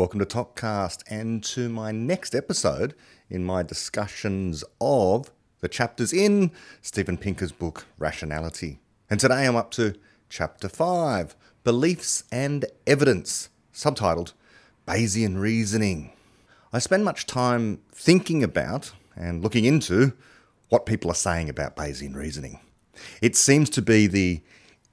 Welcome to ToKCast and to my next episode in my discussions of the chapters in Steven Pinker's book Rationality. And today I'm up to chapter 5 Beliefs and Evidence, subtitled Bayesian Reasoning. I spend much time thinking about and looking into what people are saying about Bayesian reasoning. It seems to be the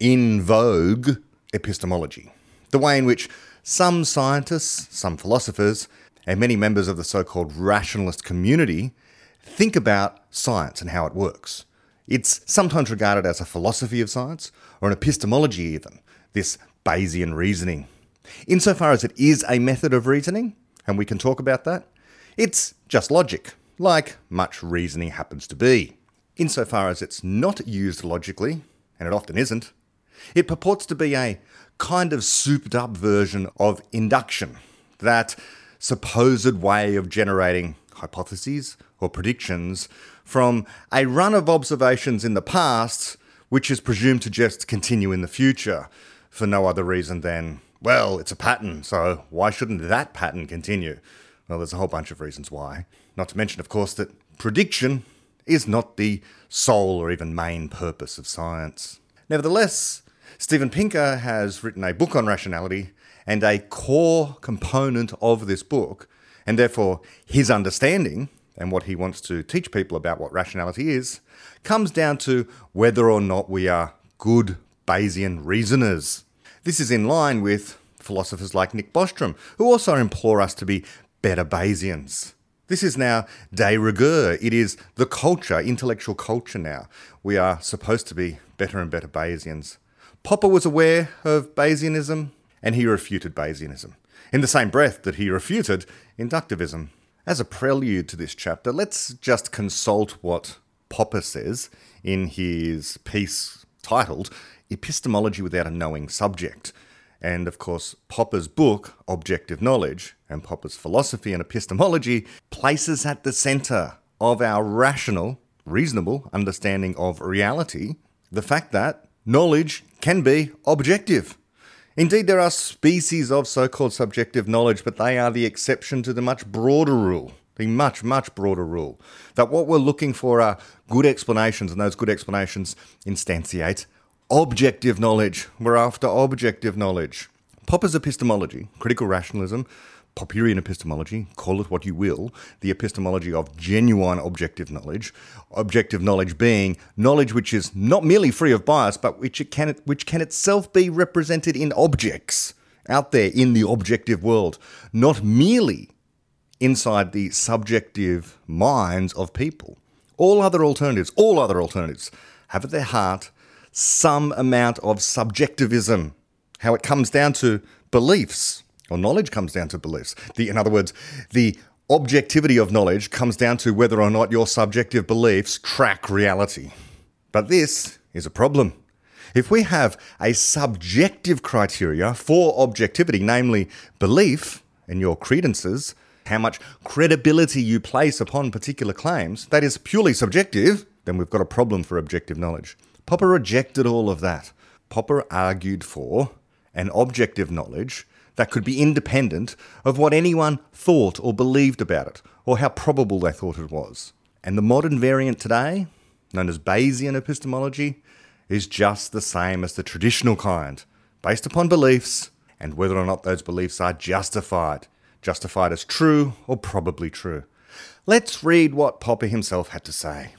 in vogue epistemology, the way in which some scientists, some philosophers, and many members of the so called rationalist community think about science and how it works. It's sometimes regarded as a philosophy of science, or an epistemology even, this Bayesian reasoning. Insofar as it is a method of reasoning, and we can talk about that, it's just logic, like much reasoning happens to be. Insofar as it's not used logically, and it often isn't, it purports to be a kind of souped up version of induction, that supposed way of generating hypotheses or predictions from a run of observations in the past, which is presumed to just continue in the future for no other reason than, well, it's a pattern, so why shouldn't that pattern continue? Well, there's a whole bunch of reasons why. Not to mention, of course, that prediction is not the sole or even main purpose of science. Nevertheless, Steven Pinker has written a book on rationality, and a core component of this book, and therefore his understanding and what he wants to teach people about what rationality is, comes down to whether or not we are good Bayesian reasoners. This is in line with philosophers like Nick Bostrom, who also implore us to be better Bayesians. This is now de rigueur. It is the culture, intellectual culture now. We are supposed to be better and better Bayesians. Popper was aware of Bayesianism and he refuted Bayesianism, in the same breath that he refuted inductivism. As a prelude to this chapter, let's just consult what Popper says in his piece titled Epistemology Without a Knowing Subject. And of course, Popper's book, Objective Knowledge, and Popper's philosophy and epistemology places at the centre of our rational, reasonable understanding of reality the fact that knowledge can be objective. Indeed, there are species of so called subjective knowledge, but they are the exception to the much broader rule, the much, much broader rule, that what we're looking for are good explanations, and those good explanations instantiate objective knowledge. We're after objective knowledge. Popper's epistemology, critical rationalism, Popperian epistemology, call it what you will, the epistemology of genuine objective knowledge, objective knowledge being knowledge which is not merely free of bias, but which, it can, which can itself be represented in objects out there in the objective world, not merely inside the subjective minds of people. All other alternatives, all other alternatives, have at their heart some amount of subjectivism, how it comes down to beliefs or knowledge comes down to beliefs. The, in other words, the objectivity of knowledge comes down to whether or not your subjective beliefs track reality. But this is a problem. If we have a subjective criteria for objectivity, namely belief in your credences, how much credibility you place upon particular claims, that is purely subjective, then we've got a problem for objective knowledge. Popper rejected all of that. Popper argued for an objective knowledge that could be independent of what anyone thought or believed about it, or how probable they thought it was. And the modern variant today, known as Bayesian epistemology, is just the same as the traditional kind, based upon beliefs and whether or not those beliefs are justified, justified as true or probably true. Let's read what Popper himself had to say.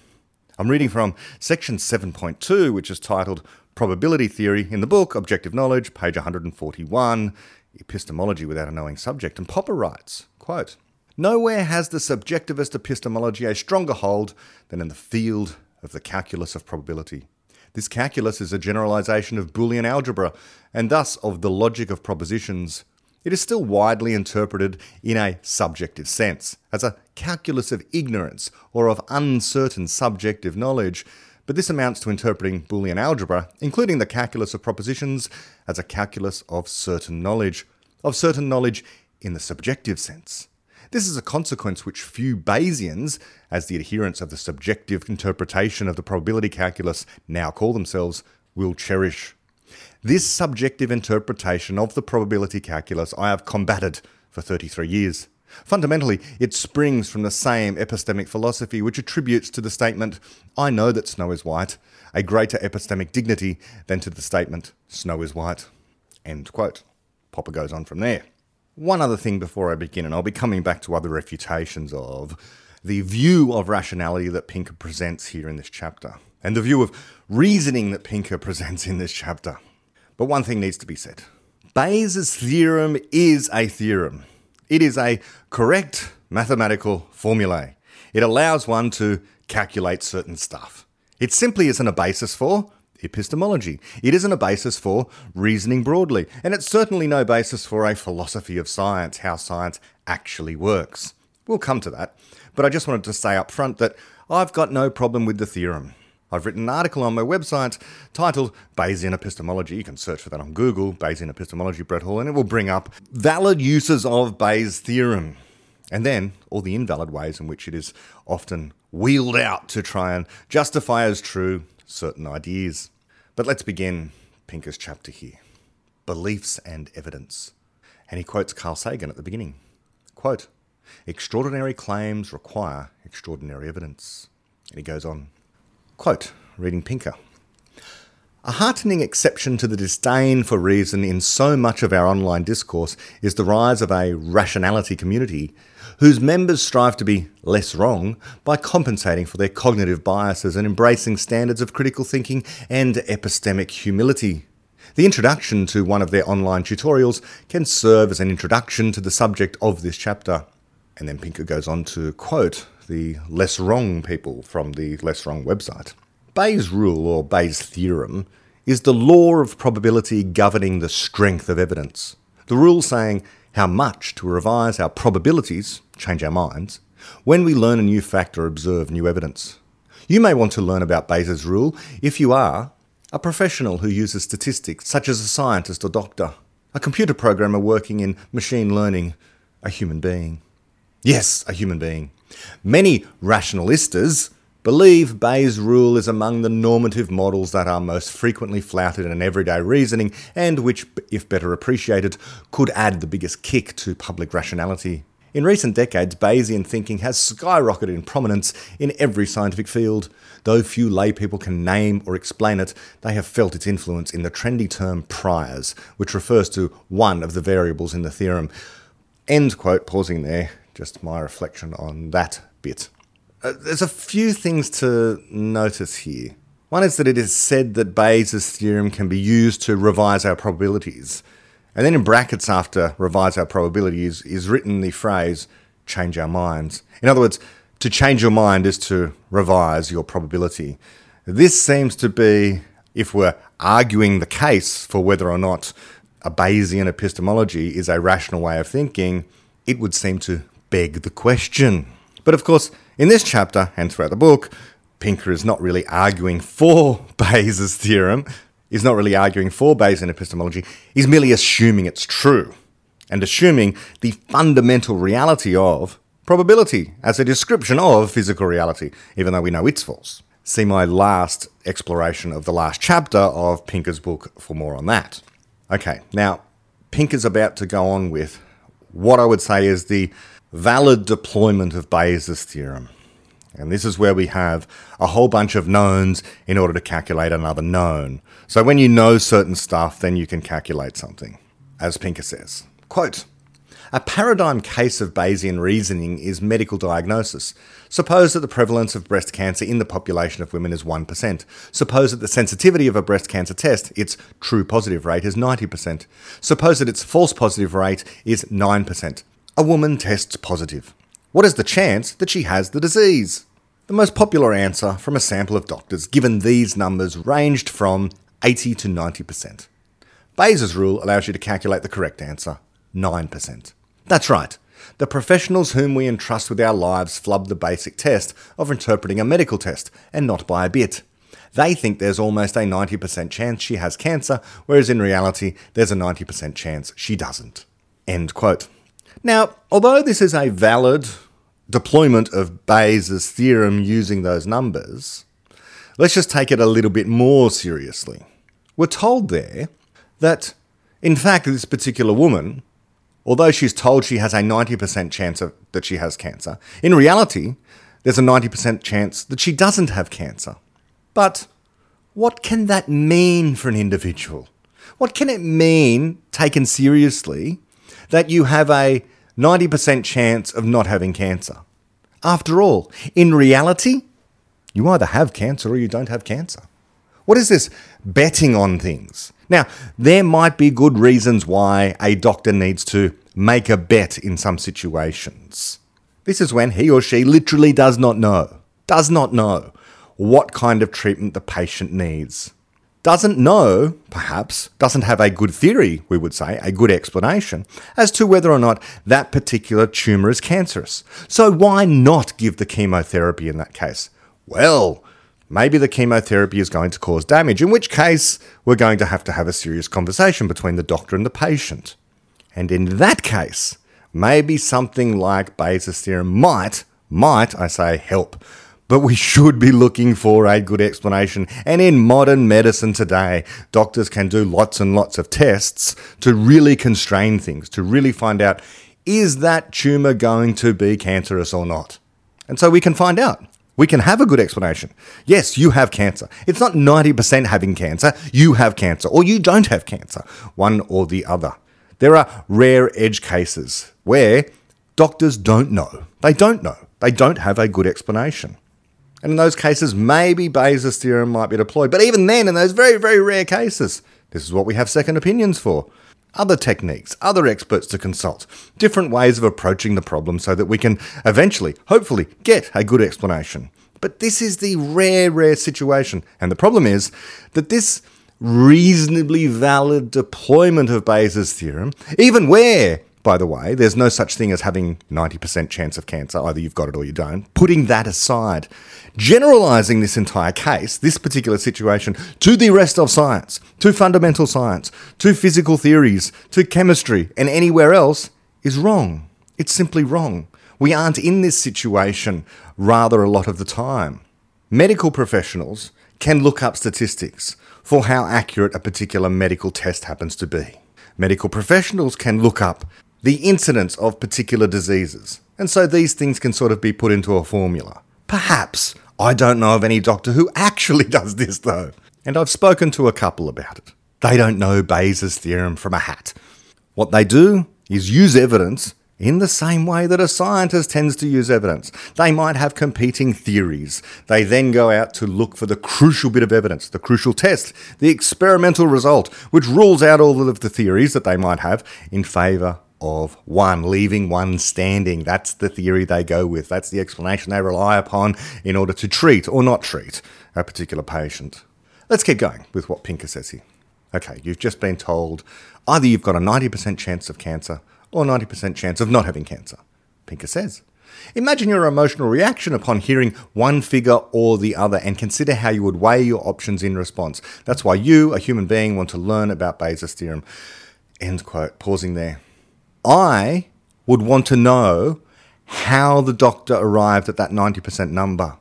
I'm reading from section 7.2, which is titled Probability Theory in the book Objective Knowledge, page 141 epistemology without a knowing subject. And Popper writes, quote, Nowhere has the subjectivist epistemology a stronger hold than in the field of the calculus of probability. This calculus is a generalization of Boolean algebra, and thus of the logic of propositions. It is still widely interpreted in a subjective sense, as a calculus of ignorance or of uncertain subjective knowledge, but this amounts to interpreting Boolean algebra, including the calculus of propositions, as a calculus of certain knowledge, of certain knowledge in the subjective sense. This is a consequence which few Bayesians, as the adherents of the subjective interpretation of the probability calculus now call themselves, will cherish. This subjective interpretation of the probability calculus I have combated for 33 years. Fundamentally, it springs from the same epistemic philosophy which attributes to the statement, I know that snow is white, a greater epistemic dignity than to the statement, snow is white. End quote. Popper goes on from there. One other thing before I begin, and I'll be coming back to other refutations of the view of rationality that Pinker presents here in this chapter, and the view of reasoning that Pinker presents in this chapter. But one thing needs to be said Bayes' theorem is a theorem. It is a correct mathematical formulae. It allows one to calculate certain stuff. It simply isn't a basis for epistemology. It isn't a basis for reasoning broadly. And it's certainly no basis for a philosophy of science, how science actually works. We'll come to that. But I just wanted to say up front that I've got no problem with the theorem. I've written an article on my website titled Bayesian Epistemology. You can search for that on Google, Bayesian Epistemology, Brett Hall, and it will bring up valid uses of Bayes' theorem. And then all the invalid ways in which it is often wheeled out to try and justify as true certain ideas. But let's begin Pinker's chapter here Beliefs and Evidence. And he quotes Carl Sagan at the beginning. Quote, Extraordinary claims require extraordinary evidence. And he goes on. Quote, reading Pinker. A heartening exception to the disdain for reason in so much of our online discourse is the rise of a rationality community whose members strive to be less wrong by compensating for their cognitive biases and embracing standards of critical thinking and epistemic humility. The introduction to one of their online tutorials can serve as an introduction to the subject of this chapter. And then Pinker goes on to quote the LessWrong people from the LessWrong website. Bayes' rule, or Bayes' theorem, is the law of probability governing the strength of evidence. The rule saying how much to revise our probabilities, change our minds, when we learn a new fact or observe new evidence. You may want to learn about Bayes' rule if you are a professional who uses statistics, such as a scientist or doctor, a computer programmer working in machine learning, a human being. Yes, a human being. Many rationalistas believe Bayes' rule is among the normative models that are most frequently flouted in everyday reasoning and which, if better appreciated, could add the biggest kick to public rationality. In recent decades, Bayesian thinking has skyrocketed in prominence in every scientific field. Though few laypeople can name or explain it, they have felt its influence in the trendy term priors, which refers to one of the variables in the theorem. End quote, pausing there, just my reflection on that bit. Uh, there's a few things to notice here. One is that it is said that Bayes' theorem can be used to revise our probabilities. And then in brackets after revise our probabilities is written the phrase change our minds. In other words, to change your mind is to revise your probability. This seems to be, if we're arguing the case for whether or not a Bayesian epistemology is a rational way of thinking, it would seem to beg the question. But of course, in this chapter and throughout the book, Pinker is not really arguing for Bayes' theorem, He's not really arguing for Bayesian epistemology, he's merely assuming it's true and assuming the fundamental reality of probability as a description of physical reality, even though we know it's false. See my last exploration of the last chapter of Pinker's book for more on that. Okay, now Pinker's about to go on with what I would say is the valid deployment of Bayes' theorem. And this is where we have a whole bunch of knowns in order to calculate another known. So when you know certain stuff, then you can calculate something, as Pinker says. Quote, a paradigm case of Bayesian reasoning is medical diagnosis. Suppose that the prevalence of breast cancer in the population of women is 1%. Suppose that the sensitivity of a breast cancer test, its true positive rate, is 90%. Suppose that its false positive rate is 9%. A woman tests positive. What is the chance that she has the disease? The most popular answer from a sample of doctors given these numbers ranged from 80 to 90%. Bayes' rule allows you to calculate the correct answer 9%. That's right. The professionals whom we entrust with our lives flub the basic test of interpreting a medical test, and not by a bit. They think there's almost a 90% chance she has cancer, whereas in reality, there's a 90% chance she doesn't. End quote. Now, although this is a valid deployment of Bayes' theorem using those numbers, let's just take it a little bit more seriously. We're told there that, in fact, this particular woman, although she's told she has a 90% chance of, that she has cancer, in reality, there's a 90% chance that she doesn't have cancer. But what can that mean for an individual? What can it mean, taken seriously, that you have a 90% chance of not having cancer? After all, in reality, you either have cancer or you don't have cancer. What is this betting on things? Now, there might be good reasons why a doctor needs to make a bet in some situations. This is when he or she literally does not know, does not know what kind of treatment the patient needs. Doesn't know, perhaps, doesn't have a good theory, we would say, a good explanation, as to whether or not that particular tumour is cancerous. So why not give the chemotherapy in that case? Well, maybe the chemotherapy is going to cause damage, in which case we're going to have to have a serious conversation between the doctor and the patient. And in that case, maybe something like Bayes' theorem might, might, I say, help. But we should be looking for a good explanation. And in modern medicine today, doctors can do lots and lots of tests to really constrain things, to really find out is that tumour going to be cancerous or not? And so we can find out. We can have a good explanation. Yes, you have cancer. It's not 90% having cancer, you have cancer, or you don't have cancer, one or the other. There are rare edge cases where doctors don't know. They don't know. They don't have a good explanation. And in those cases, maybe Bayes' theorem might be deployed. But even then, in those very, very rare cases, this is what we have second opinions for. Other techniques, other experts to consult, different ways of approaching the problem so that we can eventually, hopefully, get a good explanation. But this is the rare, rare situation. And the problem is that this reasonably valid deployment of Bayes' theorem, even where, by the way, there's no such thing as having 90% chance of cancer, either you've got it or you don't, putting that aside, generalizing this entire case, this particular situation, to the rest of science, to fundamental science, to physical theories, to chemistry, and anywhere else is wrong. It's simply wrong. We aren't in this situation rather a lot of the time. Medical professionals can look up statistics for how accurate a particular medical test happens to be. Medical professionals can look up the incidence of particular diseases, and so these things can sort of be put into a formula. Perhaps. I don't know of any doctor who actually does this though, and I've spoken to a couple about it. They don't know Bayes' theorem from a hat. What they do is use evidence in the same way that a scientist tends to use evidence. They might have competing theories. They then go out to look for the crucial bit of evidence, the crucial test, the experimental result, which rules out all of the theories that they might have in favour of one, leaving one standing. That's the theory they go with. That's the explanation they rely upon in order to treat or not treat a particular patient. Let's keep going with what Pinker says here. Okay, you've just been told either you've got a 90% chance of cancer or 90% chance of not having cancer. Pinker says. Imagine your emotional reaction upon hearing one figure or the other and consider how you would weigh your options in response. That's why you, a human being, want to learn about Bayes' theorem. End quote. Pausing there. I would want to know how the doctor arrived at that 90% number.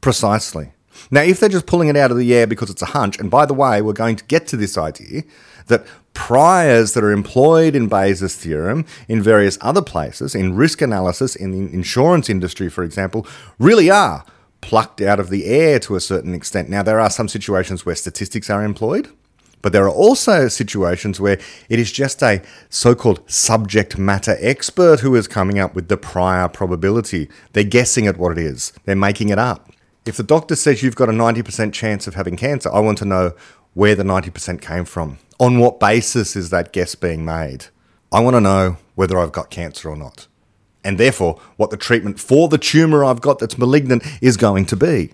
Precisely. Now, if they're just pulling it out of the air because it's a hunch, and by the way, we're going to get to this idea that priors that are employed in Bayes' theorem in various other places, in risk analysis, in the insurance industry, for example, really are plucked out of the air to a certain extent. Now, there are some situations where statistics are employed, but there are also situations where it is just a so called subject matter expert who is coming up with the prior probability. They're guessing at what it is, they're making it up. If the doctor says you've got a 90% chance of having cancer, I want to know where the 90% came from. On what basis is that guess being made? I want to know whether I've got cancer or not. And therefore, what the treatment for the tumour I've got that's malignant is going to be.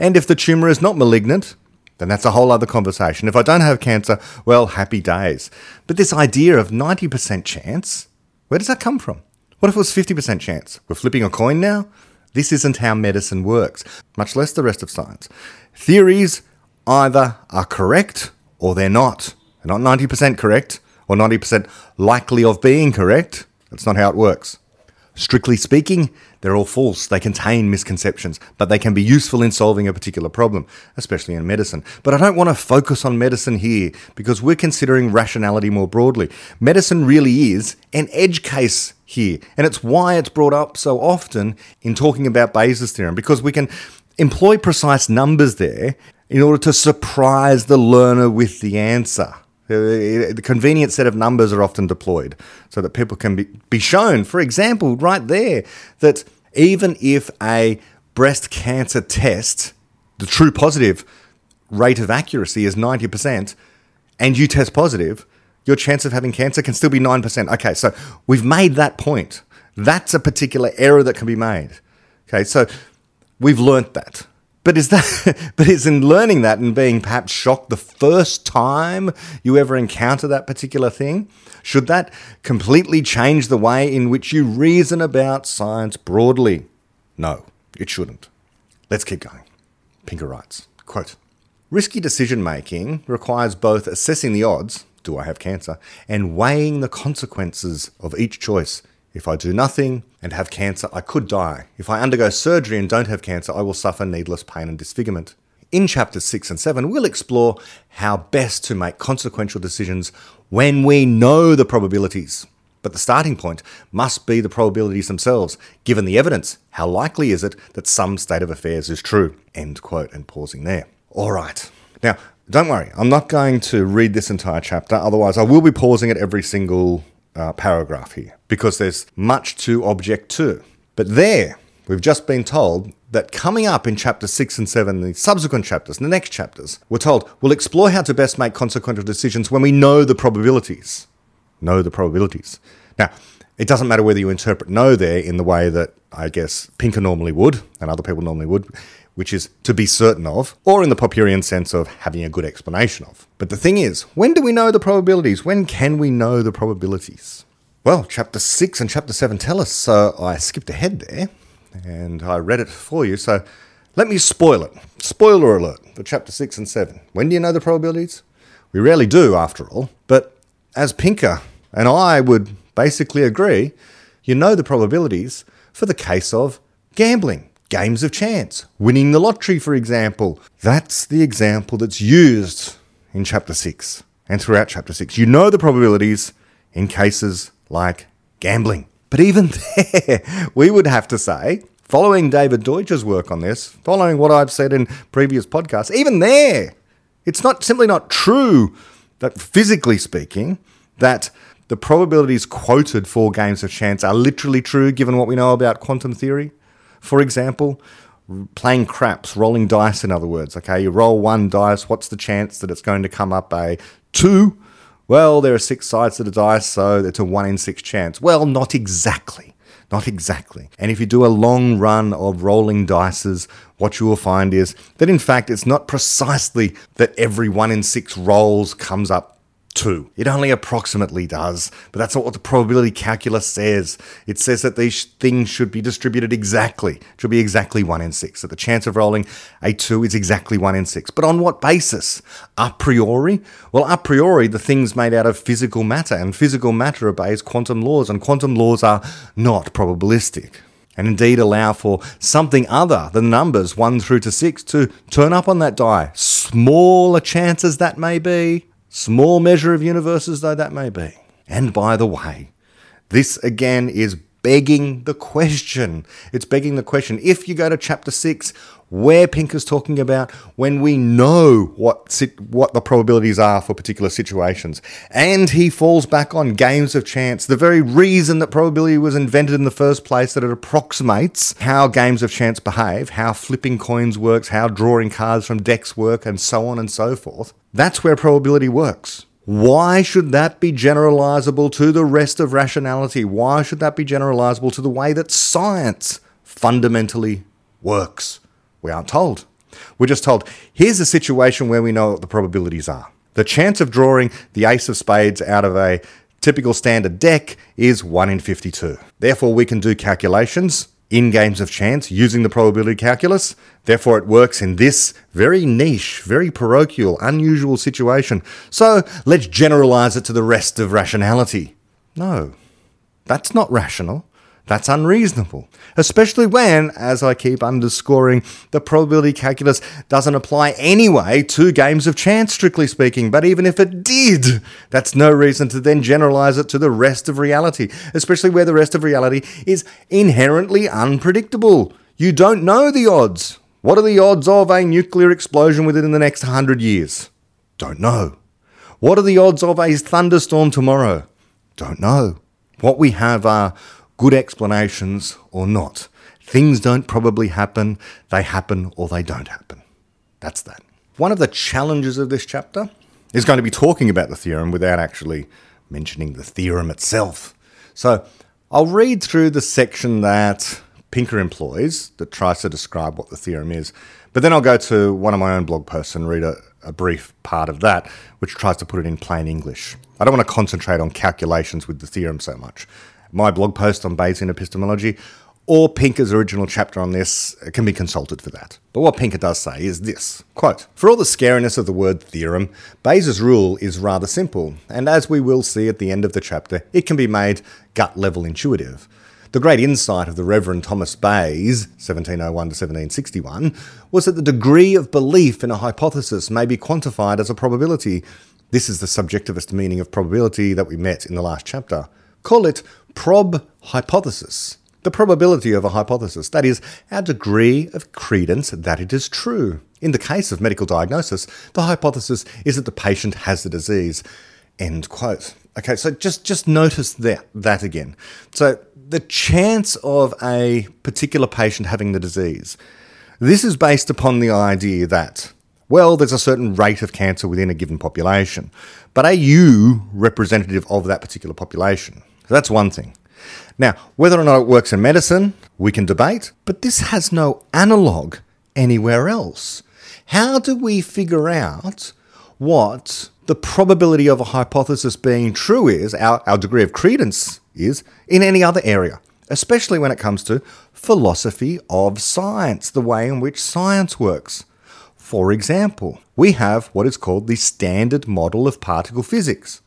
And if the tumour is not malignant, then that's a whole other conversation. If I don't have cancer, well, happy days. But this idea of 90% chance, where does that come from? What if it was 50% chance? We're flipping a coin now? This isn't how medicine works, much less the rest of science. Theories either are correct or they're not. They're not 90% correct or 90% likely of being correct. That's not how it works. Strictly speaking, they're all false. They contain misconceptions, but they can be useful in solving a particular problem, especially in medicine. But I don't want to focus on medicine here because we're considering rationality more broadly. Medicine really is an edge case here, and it's why it's brought up so often in talking about Bayes' theorem because we can employ precise numbers there in order to surprise the learner with the answer. The convenient set of numbers are often deployed so that people can be, be shown, for example, right there, that even if a breast cancer test, the true positive rate of accuracy is 90%, and you test positive, your chance of having cancer can still be 9%. Okay, so we've made that point. That's a particular error that can be made. Okay, so we've learnt that. But is that but is in learning that and being perhaps shocked the first time you ever encounter that particular thing? Should that completely change the way in which you reason about science broadly? No, it shouldn't. Let's keep going. Pinker writes, quote, Risky decision making requires both assessing the odds, do I have cancer, and weighing the consequences of each choice if I do nothing and have cancer, I could die. If I undergo surgery and don't have cancer, I will suffer needless pain and disfigurement. In chapters 6 and 7, we'll explore how best to make consequential decisions when we know the probabilities. But the starting point must be the probabilities themselves. Given the evidence, how likely is it that some state of affairs is true? End quote, and pausing there. All right. Now, don't worry, I'm not going to read this entire chapter, otherwise, I will be pausing at every single uh, paragraph here because there's much to object to. But there, we've just been told that coming up in chapter 6 and 7, the subsequent chapters, the next chapters, we're told we'll explore how to best make consequential decisions when we know the probabilities. Know the probabilities. Now, it doesn't matter whether you interpret know there in the way that I guess Pinker normally would and other people normally would, which is to be certain of, or in the Popperian sense of having a good explanation of. But the thing is, when do we know the probabilities? When can we know the probabilities? Well, chapter 6 and chapter 7 tell us, so I skipped ahead there and I read it for you. So let me spoil it. Spoiler alert for chapter 6 and 7. When do you know the probabilities? We rarely do, after all. But as Pinker and I would basically agree, you know the probabilities for the case of gambling games of chance, winning the lottery, for example. That's the example that's used in chapter 6 and throughout chapter 6. You know the probabilities in cases like gambling. But even there, we would have to say, following David Deutsch's work on this, following what I've said in previous podcasts, even there, it's not simply not true that physically speaking, that the probabilities quoted for games of chance are literally true given what we know about quantum theory. For example, playing craps, rolling dice, in other words. Okay, you roll one dice, what's the chance that it's going to come up a two? Well, there are six sides to the dice, so it's a one in six chance. Well, not exactly. Not exactly. And if you do a long run of rolling dices, what you will find is that in fact it's not precisely that every one in six rolls comes up two. It only approximately does, but that's not what the probability calculus says. It says that these things should be distributed exactly. It should be exactly one in six. That the chance of rolling a two is exactly one in six. But on what basis? A priori? Well, a priori, the thing's made out of physical matter, and physical matter obeys quantum laws, and quantum laws are not probabilistic. And indeed allow for something other than numbers 1 through to 6 to turn up on that die. Smaller chances that may be, Small measure of universes though that may be. And by the way, this again is begging the question. It's begging the question. If you go to chapter 6, where Pinker's talking about when we know what what the probabilities are for particular situations, and he falls back on games of chance, the very reason that probability was invented in the first place, that it approximates how games of chance behave, how flipping coins works, how drawing cards from decks work, and so on and so forth. That's where probability works. Why should that be generalizable to the rest of rationality? Why should that be generalizable to the way that science fundamentally works? We aren't told. We're just told here's a situation where we know what the probabilities are. The chance of drawing the ace of spades out of a typical standard deck is 1 in 52. Therefore, we can do calculations in games of chance using the probability calculus. Therefore, it works in this very niche, very parochial, unusual situation. So let's generalize it to the rest of rationality. No, that's not rational. That's unreasonable, especially when, as I keep underscoring, the probability calculus doesn't apply anyway to games of chance, strictly speaking. But even if it did, that's no reason to then generalize it to the rest of reality, especially where the rest of reality is inherently unpredictable. You don't know the odds. What are the odds of a nuclear explosion within the next 100 years? Don't know. What are the odds of a thunderstorm tomorrow? Don't know. What we have are good explanations or not. Things don't probably happen, they happen or they don't happen. That's that. One of the challenges of this chapter is going to be talking about the theorem without actually mentioning the theorem itself. So I'll read through the section that Pinker employs that tries to describe what the theorem is, but then I'll go to one of my own blog posts and read a, a brief part of that, which tries to put it in plain English. I don't want to concentrate on calculations with the theorem so much my blog post on Bayesian epistemology, or Pinker's original chapter on this can be consulted for that. But what Pinker does say is this quote, For all the scariness of the word theorem, Bayes' rule is rather simple, and as we will see at the end of the chapter, it can be made gut level intuitive. The great insight of the Reverend Thomas Bayes, 1701 to 1761, was that the degree of belief in a hypothesis may be quantified as a probability. This is the subjectivist meaning of probability that we met in the last chapter. Call it prob hypothesis, the probability of a hypothesis, that is, our degree of credence that it is true. In the case of medical diagnosis, the hypothesis is that the patient has the disease. End quote. Okay, so just, just notice that, that again. So the chance of a particular patient having the disease, this is based upon the idea that, well, there's a certain rate of cancer within a given population, but are you representative of that particular population? So that's one thing. Now, whether or not it works in medicine, we can debate, but this has no analogue anywhere else. How do we figure out what the probability of a hypothesis being true is, our, our degree of credence is, in any other area, especially when it comes to philosophy of science, the way in which science works? For example, we have what is called the Standard Model of Particle Physics.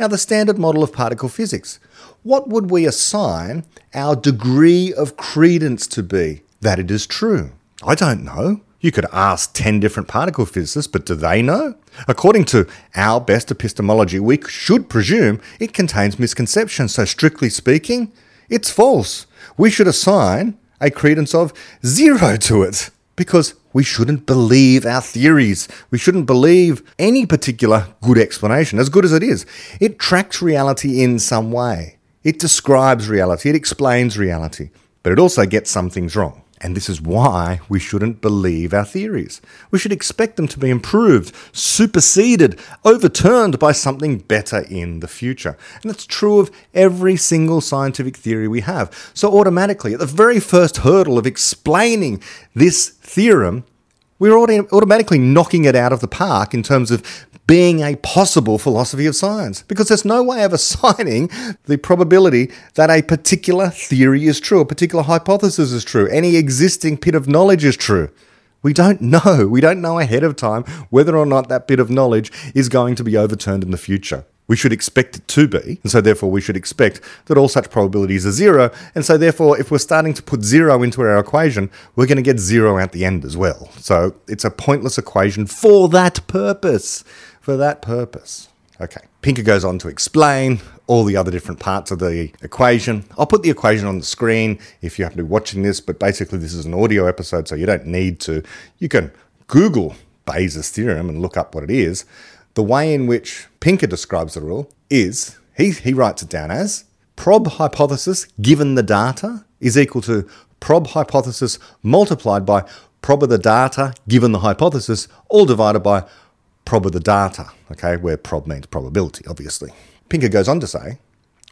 Now, the Standard Model of Particle Physics what would we assign our degree of credence to be that it is true? I don't know. You could ask 10 different particle physicists, but do they know? According to our best epistemology, we should presume it contains misconceptions. So, strictly speaking, it's false. We should assign a credence of zero to it because we shouldn't believe our theories. We shouldn't believe any particular good explanation, as good as it is. It tracks reality in some way. It describes reality, it explains reality, but it also gets some things wrong. And this is why we shouldn't believe our theories. We should expect them to be improved, superseded, overturned by something better in the future. And that's true of every single scientific theory we have. So, automatically, at the very first hurdle of explaining this theorem, we're automatically knocking it out of the park in terms of being a possible philosophy of science because there's no way of assigning the probability that a particular theory is true, a particular hypothesis is true, any existing bit of knowledge is true. We don't know. We don't know ahead of time whether or not that bit of knowledge is going to be overturned in the future. We should expect it to be, and so therefore we should expect that all such probabilities are zero, and so therefore if we're starting to put zero into our equation, we're going to get zero at the end as well. So it's a pointless equation for that purpose for that purpose. Okay, Pinker goes on to explain all the other different parts of the equation. I'll put the equation on the screen if you happen to be watching this, but basically, this is an audio episode, so you don't need to. You can Google Bayes' theorem and look up what it is. The way in which Pinker describes the rule is he, he writes it down as prob hypothesis given the data is equal to prob hypothesis multiplied by prob of the data given the hypothesis, all divided by prob of the data, okay, where prob means probability, obviously. Pinker goes on to say,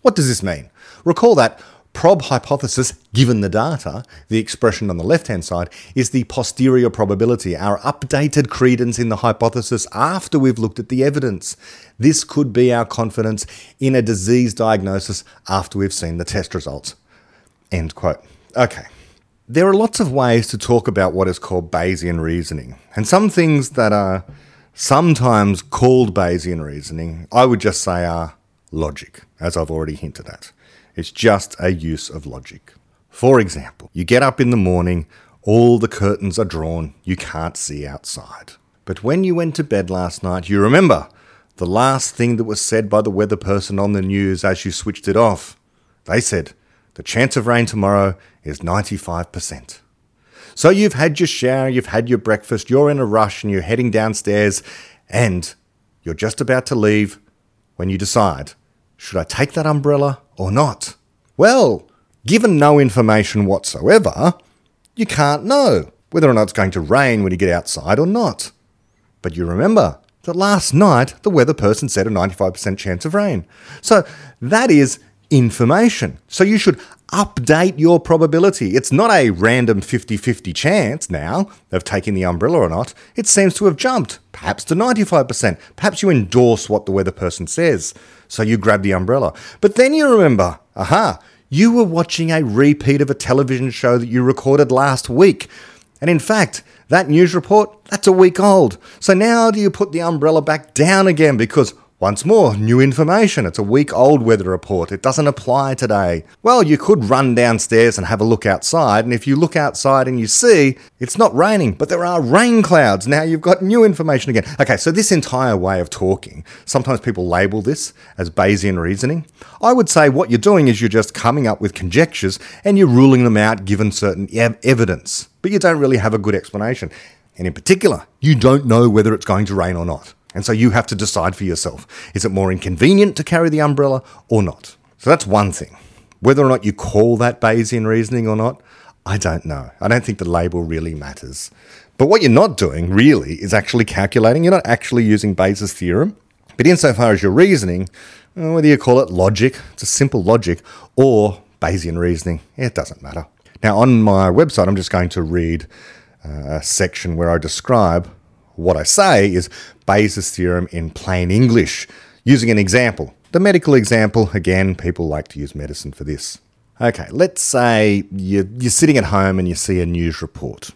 what does this mean? Recall that prob hypothesis given the data, the expression on the left hand side, is the posterior probability, our updated credence in the hypothesis after we've looked at the evidence. This could be our confidence in a disease diagnosis after we've seen the test results. End quote. Okay. There are lots of ways to talk about what is called Bayesian reasoning, and some things that are sometimes called Bayesian reasoning, I would just say are logic, as I've already hinted at. It's just a use of logic. For example, you get up in the morning, all the curtains are drawn, you can't see outside. But when you went to bed last night, you remember the last thing that was said by the weather person on the news as you switched it off. They said, the chance of rain tomorrow is 95%. So you've had your shower, you've had your breakfast, you're in a rush and you're heading downstairs, and you're just about to leave when you decide should I take that umbrella or not? Well, given no information whatsoever, you can't know whether or not it's going to rain when you get outside or not. But you remember that last night the weather person said a 95% chance of rain. So that is information. So you should update your probability. It's not a random 50 50 chance now of taking the umbrella or not. It seems to have jumped, perhaps to 95%. Perhaps you endorse what the weather person says, so you grab the umbrella. But then you remember, aha, you were watching a repeat of a television show that you recorded last week. And in fact, that news report, that's a week old. So now do you put the umbrella back down again because once more, new information. It's a week old weather report. It doesn't apply today. Well, you could run downstairs and have a look outside, and if you look outside and you see it's not raining, but there are rain clouds, now you've got new information again. Okay, so this entire way of talking, sometimes people label this as Bayesian reasoning. I would say what you're doing is you're just coming up with conjectures and you're ruling them out given certain ev- evidence, but you don't really have a good explanation. And in particular, you don't know whether it's going to rain or not. And so you have to decide for yourself is it more inconvenient to carry the umbrella or not? So that's one thing. Whether or not you call that Bayesian reasoning or not, I don't know. I don't think the label really matters. But what you're not doing really is actually calculating. You're not actually using Bayes' theorem. But insofar as your reasoning, whether you call it logic, it's a simple logic, or Bayesian reasoning, it doesn't matter. Now, on my website, I'm just going to read uh, a section where I describe what I say is Bayes' theorem in plain English, using an example. The medical example, again, people like to use medicine for this. Okay, let's say you're, you're sitting at home and you see a news report.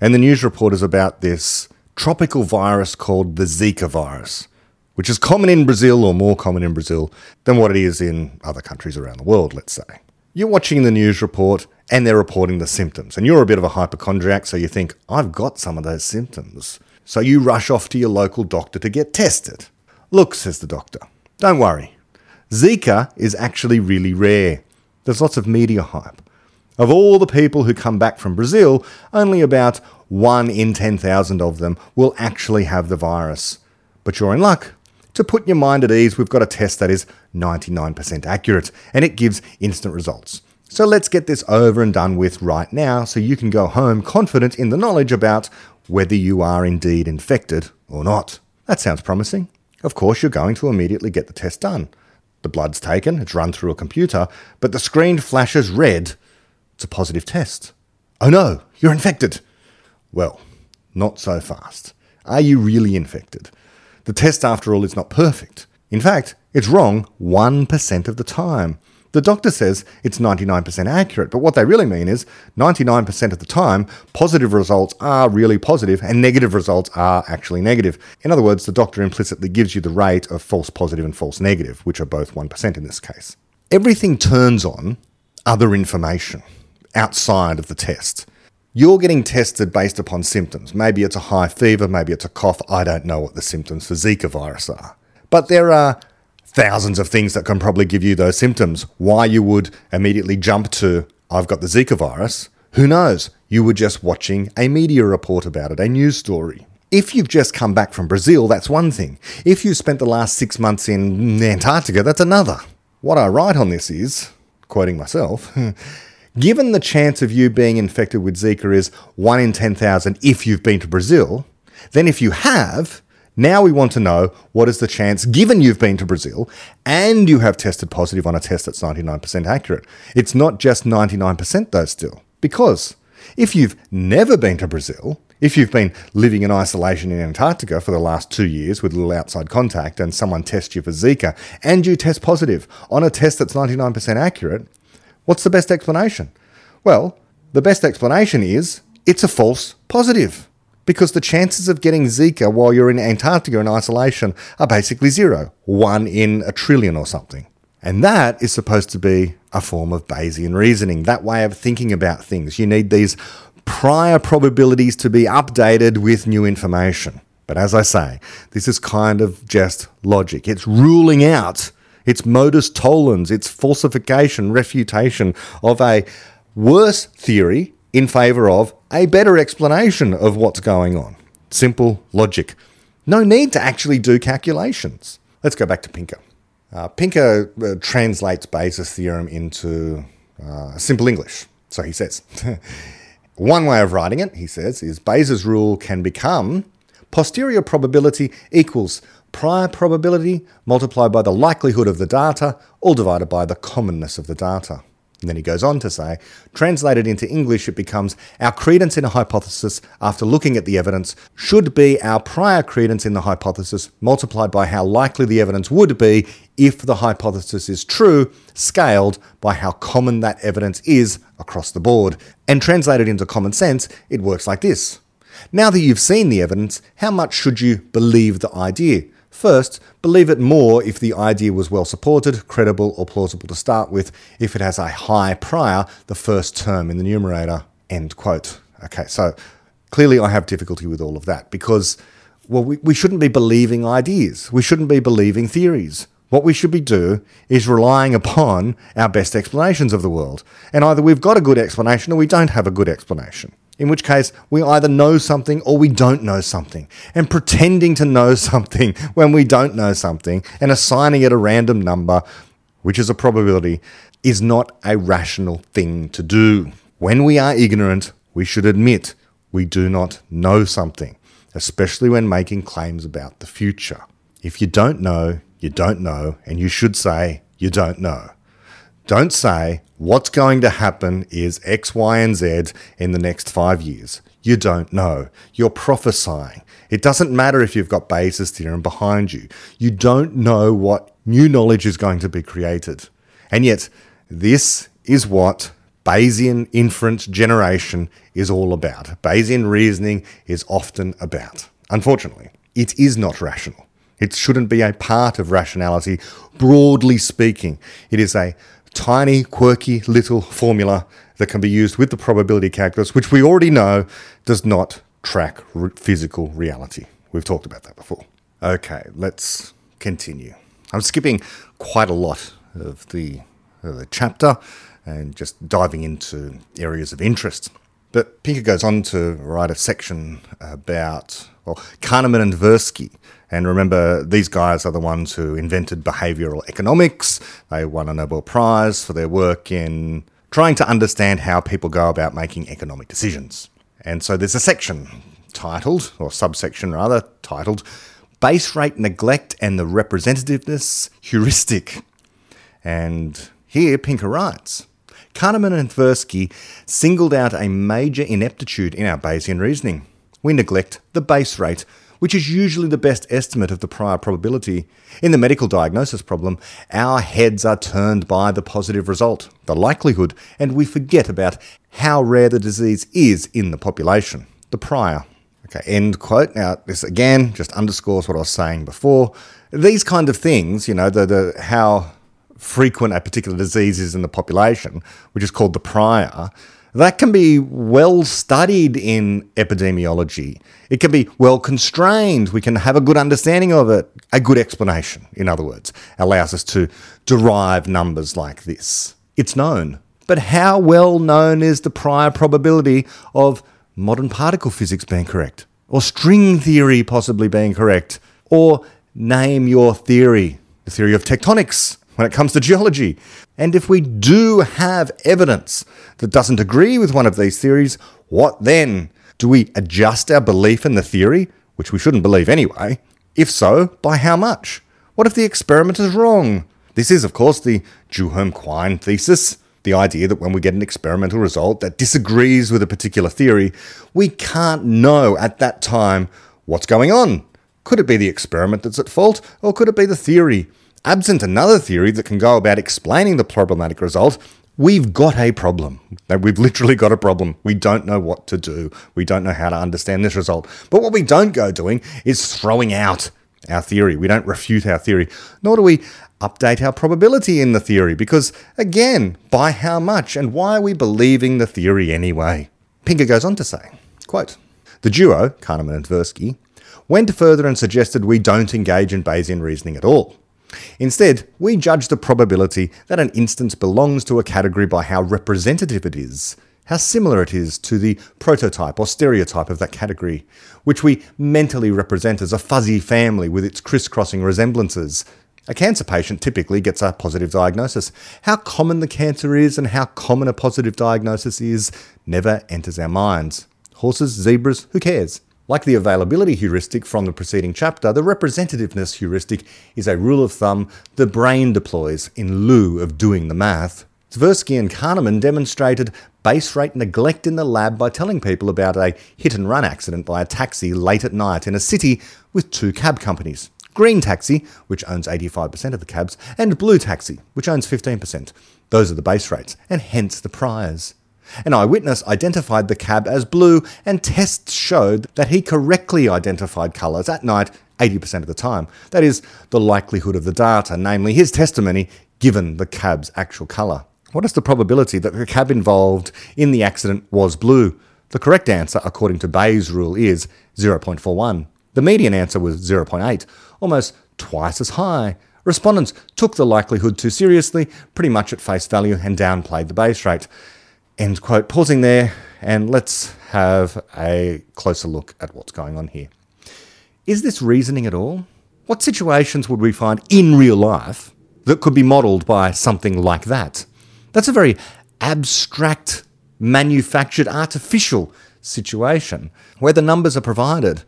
And the news report is about this tropical virus called the Zika virus, which is common in Brazil or more common in Brazil than what it is in other countries around the world, let's say. You're watching the news report and they're reporting the symptoms. And you're a bit of a hypochondriac, so you think, I've got some of those symptoms. So you rush off to your local doctor to get tested. Look, says the doctor, don't worry. Zika is actually really rare. There's lots of media hype. Of all the people who come back from Brazil, only about 1 in 10,000 of them will actually have the virus. But you're in luck. To put your mind at ease, we've got a test that is 99% accurate and it gives instant results. So let's get this over and done with right now so you can go home confident in the knowledge about whether you are indeed infected or not. That sounds promising. Of course, you're going to immediately get the test done. The blood's taken, it's run through a computer, but the screen flashes red. It's a positive test. Oh no, you're infected. Well, not so fast. Are you really infected? The test, after all, is not perfect. In fact, it's wrong 1% of the time. The doctor says it's 99% accurate, but what they really mean is 99% of the time, positive results are really positive and negative results are actually negative. In other words, the doctor implicitly gives you the rate of false positive and false negative, which are both 1% in this case. Everything turns on other information outside of the test. You're getting tested based upon symptoms. Maybe it's a high fever, maybe it's a cough. I don't know what the symptoms for Zika virus are. But there are thousands of things that can probably give you those symptoms. Why you would immediately jump to, I've got the Zika virus, who knows? You were just watching a media report about it, a news story. If you've just come back from Brazil, that's one thing. If you spent the last six months in Antarctica, that's another. What I write on this is, quoting myself, given the chance of you being infected with Zika is 1 in 10,000 if you've been to Brazil, then if you have, now we want to know what is the chance, given you've been to Brazil and you have tested positive on a test that's 99% accurate. It's not just 99% though, still. Because if you've never been to Brazil, if you've been living in isolation in Antarctica for the last two years with little outside contact and someone tests you for Zika and you test positive on a test that's 99% accurate, what's the best explanation? Well, the best explanation is it's a false positive because the chances of getting Zika while you're in Antarctica in isolation are basically zero, one in a trillion or something. And that is supposed to be a form of Bayesian reasoning, that way of thinking about things. You need these prior probabilities to be updated with new information. But as I say, this is kind of just logic. It's ruling out, it's modus tollens, it's falsification, refutation of a worse theory in favour of a better explanation of what's going on. Simple logic. No need to actually do calculations. Let's go back to Pinker. Uh, Pinker uh, translates Bayes' theorem into uh, simple English. So he says, one way of writing it, he says, is Bayes' rule can become posterior probability equals prior probability multiplied by the likelihood of the data, all divided by the commonness of the data. And then he goes on to say, translated into English, it becomes our credence in a hypothesis after looking at the evidence should be our prior credence in the hypothesis multiplied by how likely the evidence would be if the hypothesis is true, scaled by how common that evidence is across the board. And translated into common sense, it works like this. Now that you've seen the evidence, how much should you believe the idea? First, believe it more if the idea was well supported, credible, or plausible to start with, if it has a high prior, the first term in the numerator. End quote. Okay, so clearly I have difficulty with all of that because, well, we, we shouldn't be believing ideas. We shouldn't be believing theories. What we should be doing is relying upon our best explanations of the world. And either we've got a good explanation or we don't have a good explanation in which case we either know something or we don't know something. And pretending to know something when we don't know something and assigning it a random number, which is a probability, is not a rational thing to do. When we are ignorant, we should admit we do not know something, especially when making claims about the future. If you don't know, you don't know, and you should say you don't know. Don't say what's going to happen is X, Y, and Z in the next five years. You don't know. You're prophesying. It doesn't matter if you've got Bayes' theorem behind you. You don't know what new knowledge is going to be created. And yet, this is what Bayesian inference generation is all about. Bayesian reasoning is often about. Unfortunately, it is not rational. It shouldn't be a part of rationality, broadly speaking. It is a tiny, quirky little formula that can be used with the probability calculus, which we already know does not track r- physical reality. We've talked about that before. Okay, let's continue. I'm skipping quite a lot of the, of the chapter and just diving into areas of interest. But Pinker goes on to write a section about well, Kahneman and Tversky, and remember, these guys are the ones who invented behavioral economics. They won a Nobel Prize for their work in trying to understand how people go about making economic decisions. And so there's a section titled, or subsection rather, titled Base Rate Neglect and the Representativeness Heuristic. And here Pinker writes Kahneman and Tversky singled out a major ineptitude in our Bayesian reasoning. We neglect the base rate which is usually the best estimate of the prior probability. In the medical diagnosis problem, our heads are turned by the positive result, the likelihood, and we forget about how rare the disease is in the population, the prior. Okay, end quote. Now, this again just underscores what I was saying before. These kind of things, you know, the, the how frequent a particular disease is in the population, which is called the prior, that can be well studied in epidemiology. It can be well constrained. We can have a good understanding of it. A good explanation, in other words, allows us to derive numbers like this. It's known. But how well known is the prior probability of modern particle physics being correct? Or string theory possibly being correct? Or name your theory, the theory of tectonics when it comes to geology. And if we do have evidence that doesn't agree with one of these theories, what then? Do we adjust our belief in the theory, which we shouldn't believe anyway? If so, by how much? What if the experiment is wrong? This is, of course, the Duhem Quine thesis the idea that when we get an experimental result that disagrees with a particular theory, we can't know at that time what's going on. Could it be the experiment that's at fault, or could it be the theory? Absent another theory that can go about explaining the problematic result, we've got a problem. We've literally got a problem. We don't know what to do. We don't know how to understand this result. But what we don't go doing is throwing out our theory. We don't refute our theory, nor do we update our probability in the theory because, again, by how much and why are we believing the theory anyway? Pinker goes on to say, quote, The duo, Kahneman and Tversky, went further and suggested we don't engage in Bayesian reasoning at all. Instead, we judge the probability that an instance belongs to a category by how representative it is, how similar it is to the prototype or stereotype of that category, which we mentally represent as a fuzzy family with its crisscrossing resemblances. A cancer patient typically gets a positive diagnosis. How common the cancer is and how common a positive diagnosis is never enters our minds. Horses, zebras, who cares? Like the availability heuristic from the preceding chapter, the representativeness heuristic is a rule of thumb the brain deploys in lieu of doing the math. Tversky and Kahneman demonstrated base rate neglect in the lab by telling people about a hit and run accident by a taxi late at night in a city with two cab companies. Green Taxi, which owns 85% of the cabs, and Blue Taxi, which owns 15%. Those are the base rates, and hence the priors. An eyewitness identified the cab as blue, and tests showed that he correctly identified colours at night 80% of the time. That is, the likelihood of the data, namely his testimony, given the cab's actual colour. What is the probability that the cab involved in the accident was blue? The correct answer, according to Bayes' rule, is 0.41. The median answer was 0.8, almost twice as high. Respondents took the likelihood too seriously, pretty much at face value, and downplayed the base rate. End quote. Pausing there, and let's have a closer look at what's going on here. Is this reasoning at all? What situations would we find in real life that could be modelled by something like that? That's a very abstract, manufactured, artificial situation where the numbers are provided.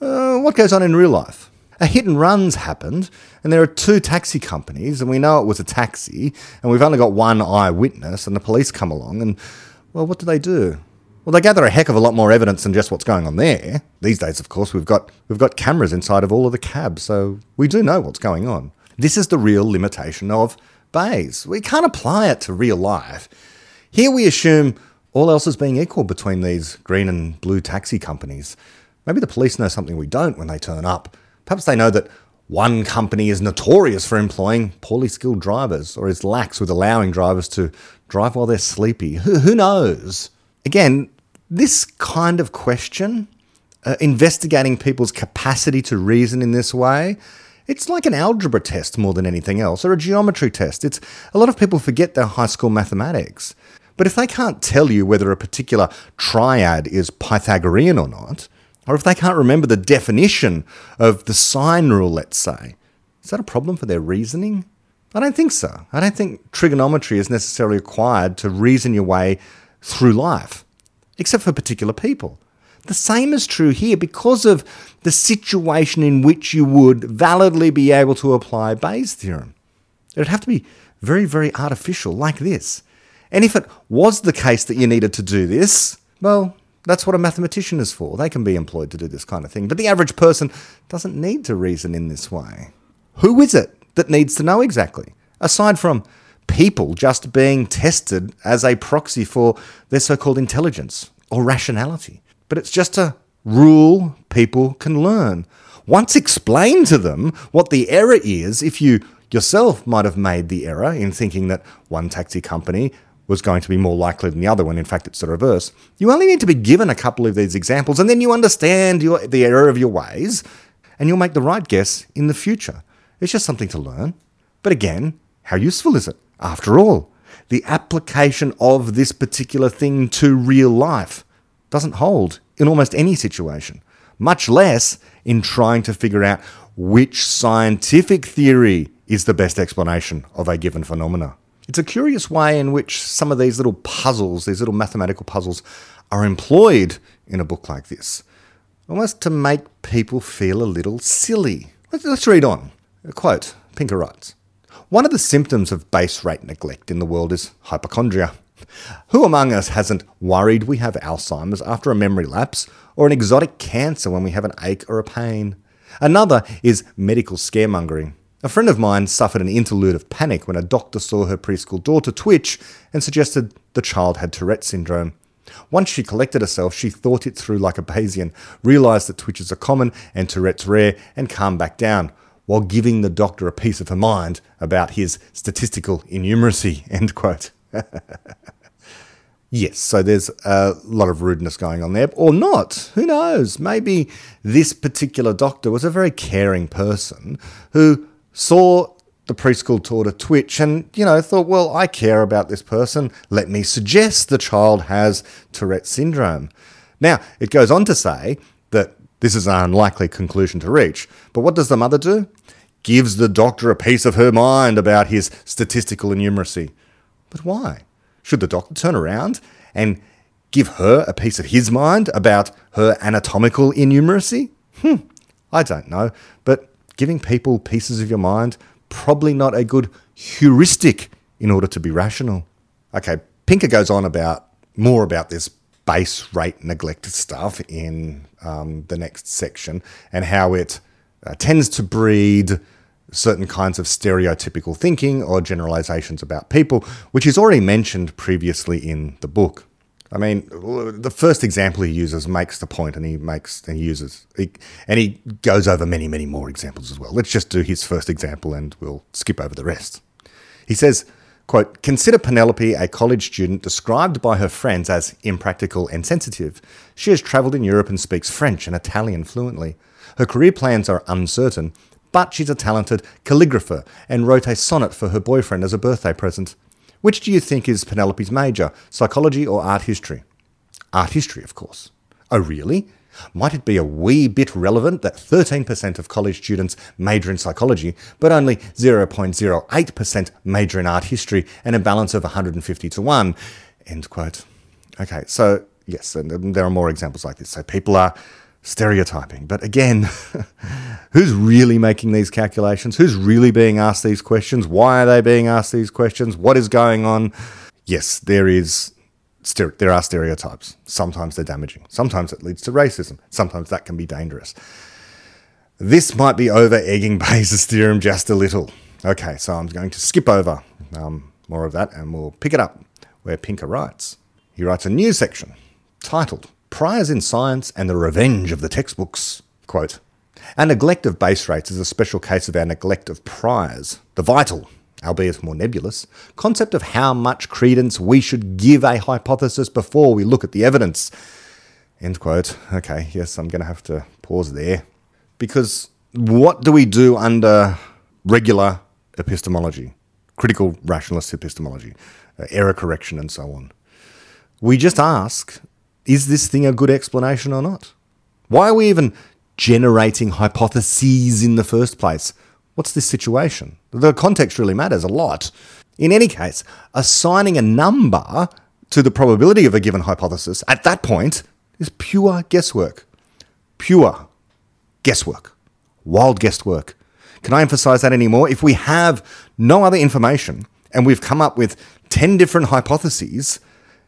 Uh, what goes on in real life? A hit and run's happened, and there are two taxi companies, and we know it was a taxi, and we've only got one eyewitness, and the police come along, and well, what do they do? Well, they gather a heck of a lot more evidence than just what's going on there. These days, of course, we've got we've got cameras inside of all of the cabs, so we do know what's going on. This is the real limitation of Bayes. We can't apply it to real life. Here we assume all else is being equal between these green and blue taxi companies. Maybe the police know something we don't when they turn up. Perhaps they know that one company is notorious for employing poorly skilled drivers or is lax with allowing drivers to drive while they're sleepy. Who, knows? Again, this kind of question, uh, investigating people's capacity to reason in this way, it's like an algebra test more than anything else, or a geometry test. It's a lot of people forget their high school mathematics. But if they can't tell you whether a particular triad is Pythagorean or not, or if they can't remember the definition of the sine rule, let's say, is that a problem for their reasoning? I don't think so. I don't think trigonometry is necessarily required to reason your way through life, except for particular people. The same is true here because of the situation in which you would validly be able to apply Bayes' theorem. It would have to be very, very artificial, like this. And if it was the case that you needed to do this, well, that's what a mathematician is for. They can be employed to do this kind of thing. But the average person doesn't need to reason in this way. Who is it that needs to know exactly? Aside from people just being tested as a proxy for their so called intelligence or rationality. But it's just a rule people can learn. Once explain to them what the error is, if you yourself might have made the error in thinking that one taxi company was going to be more likely than the other when in fact it's the reverse. You only need to be given a couple of these examples and then you understand your, the error of your ways and you'll make the right guess in the future. It's just something to learn. But again, how useful is it? After all, the application of this particular thing to real life doesn't hold in almost any situation, much less in trying to figure out which scientific theory is the best explanation of a given phenomena. It's a curious way in which some of these little puzzles, these little mathematical puzzles, are employed in a book like this, almost to make people feel a little silly. Let's, read on. A quote Pinker writes One of the symptoms of base rate neglect in the world is hypochondria. Who among us hasn't worried we have Alzheimer's after a memory lapse, or an exotic cancer when we have an ache or a pain? Another is medical scaremongering. A friend of mine suffered an interlude of panic when a doctor saw her preschool daughter twitch and suggested the child had Tourette syndrome. Once she collected herself, she thought it through like a Bayesian, realised that twitches are common and Tourette's rare, and calmed back down. while giving the doctor a piece of her mind about his statistical innumeracy, end quote. yes, so there's a lot of rudeness going on there, or not. Who knows? Maybe this particular doctor was a very caring person who saw the preschool taught a twitch and, you know, thought, well, I care about this person. Let me suggest the child has Tourette's syndrome. Now, it goes on to say that this is an unlikely conclusion to reach, but what does the mother do? Gives the doctor a piece of her mind about his statistical innumeracy. But why? Should the doctor turn around and give her a piece of his mind about her anatomical innumeracy? Hmm, I don't know, but giving people pieces of your mind probably not a good heuristic in order to be rational. Okay, Pinker goes on about more about this base rate neglect stuff in um, the next section and how it uh, tends to breed certain kinds of stereotypical thinking or generalizations about people, which is already mentioned previously in the book. I mean, the first example he uses makes the point, and he makes and he uses, he, and he goes over many, many more examples as well. Let's just do his first example, and we'll skip over the rest. He says, "quote Consider Penelope a college student described by her friends as impractical and sensitive. She has travelled in Europe and speaks French and Italian fluently. Her career plans are uncertain, but she's a talented calligrapher and wrote a sonnet for her boyfriend as a birthday present." Which do you think is Penelope's major, psychology or art history? Art history, of course. Oh, really? Might it be a wee bit relevant that 13% of college students major in psychology, but only 0.08% major in art history, and a balance of 150 to 1? End quote. Okay, so yes, and there are more examples like this. So people are stereotyping. But again, who's really making these calculations? Who's really being asked these questions? Why are they being asked these questions? What is going on? Yes, there is there are stereotypes. Sometimes they're damaging. Sometimes it leads to racism. Sometimes that can be dangerous. This might be over egging Bayes' theorem just a little. Okay, so I'm going to skip over um, more of that and we'll pick it up where Pinker writes. He writes a new section titled Priors in Science and the Revenge of the Textbooks. Quote, Our neglect of base rates is a special case of our neglect of priors, the vital, albeit more nebulous, concept of how much credence we should give a hypothesis before we look at the evidence. End quote. Okay, yes, I'm going to have to pause there. Because what do we do under regular epistemology, critical rationalist epistemology, uh, error correction, and so on? We just ask is this thing a good explanation or not? Why are we even generating hypotheses in the first place? What's this situation? The context really matters a lot. In any case, assigning a number to the probability of a given hypothesis at that point is pure guesswork. Pure guesswork. Wild guesswork. Can I emphasize that anymore? If we have no other information and we've come up with 10 different hypotheses,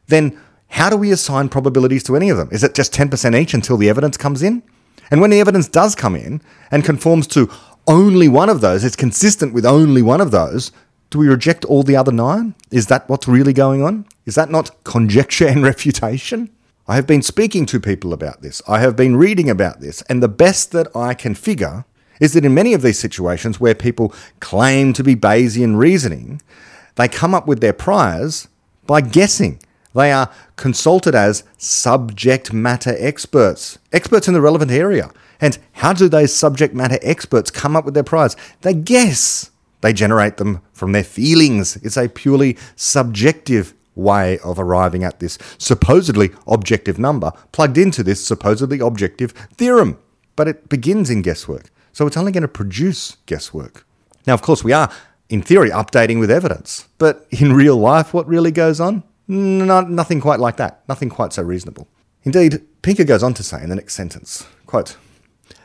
then how do we assign probabilities to any of them? Is it just 10% each until the evidence comes in? And when the evidence does come in and conforms to only one of those, it's consistent with only one of those, do we reject all the other nine? Is that what's really going on? Is that not conjecture and refutation? I have been speaking to people about this. I have been reading about this. And the best that I can figure is that in many of these situations where people claim to be Bayesian reasoning, they come up with their priors by guessing they are consulted as subject matter experts, experts in the relevant area. And how do those subject matter experts come up with their priors? They guess. They generate them from their feelings. It's a purely subjective way of arriving at this supposedly objective number plugged into this supposedly objective theorem. But it begins in guesswork. So it's only going to produce guesswork. Now, of course, we are, in theory, updating with evidence. But in real life, what really goes on? Not, nothing quite like that. Nothing quite so reasonable. Indeed, Pinker goes on to say in the next sentence, quote,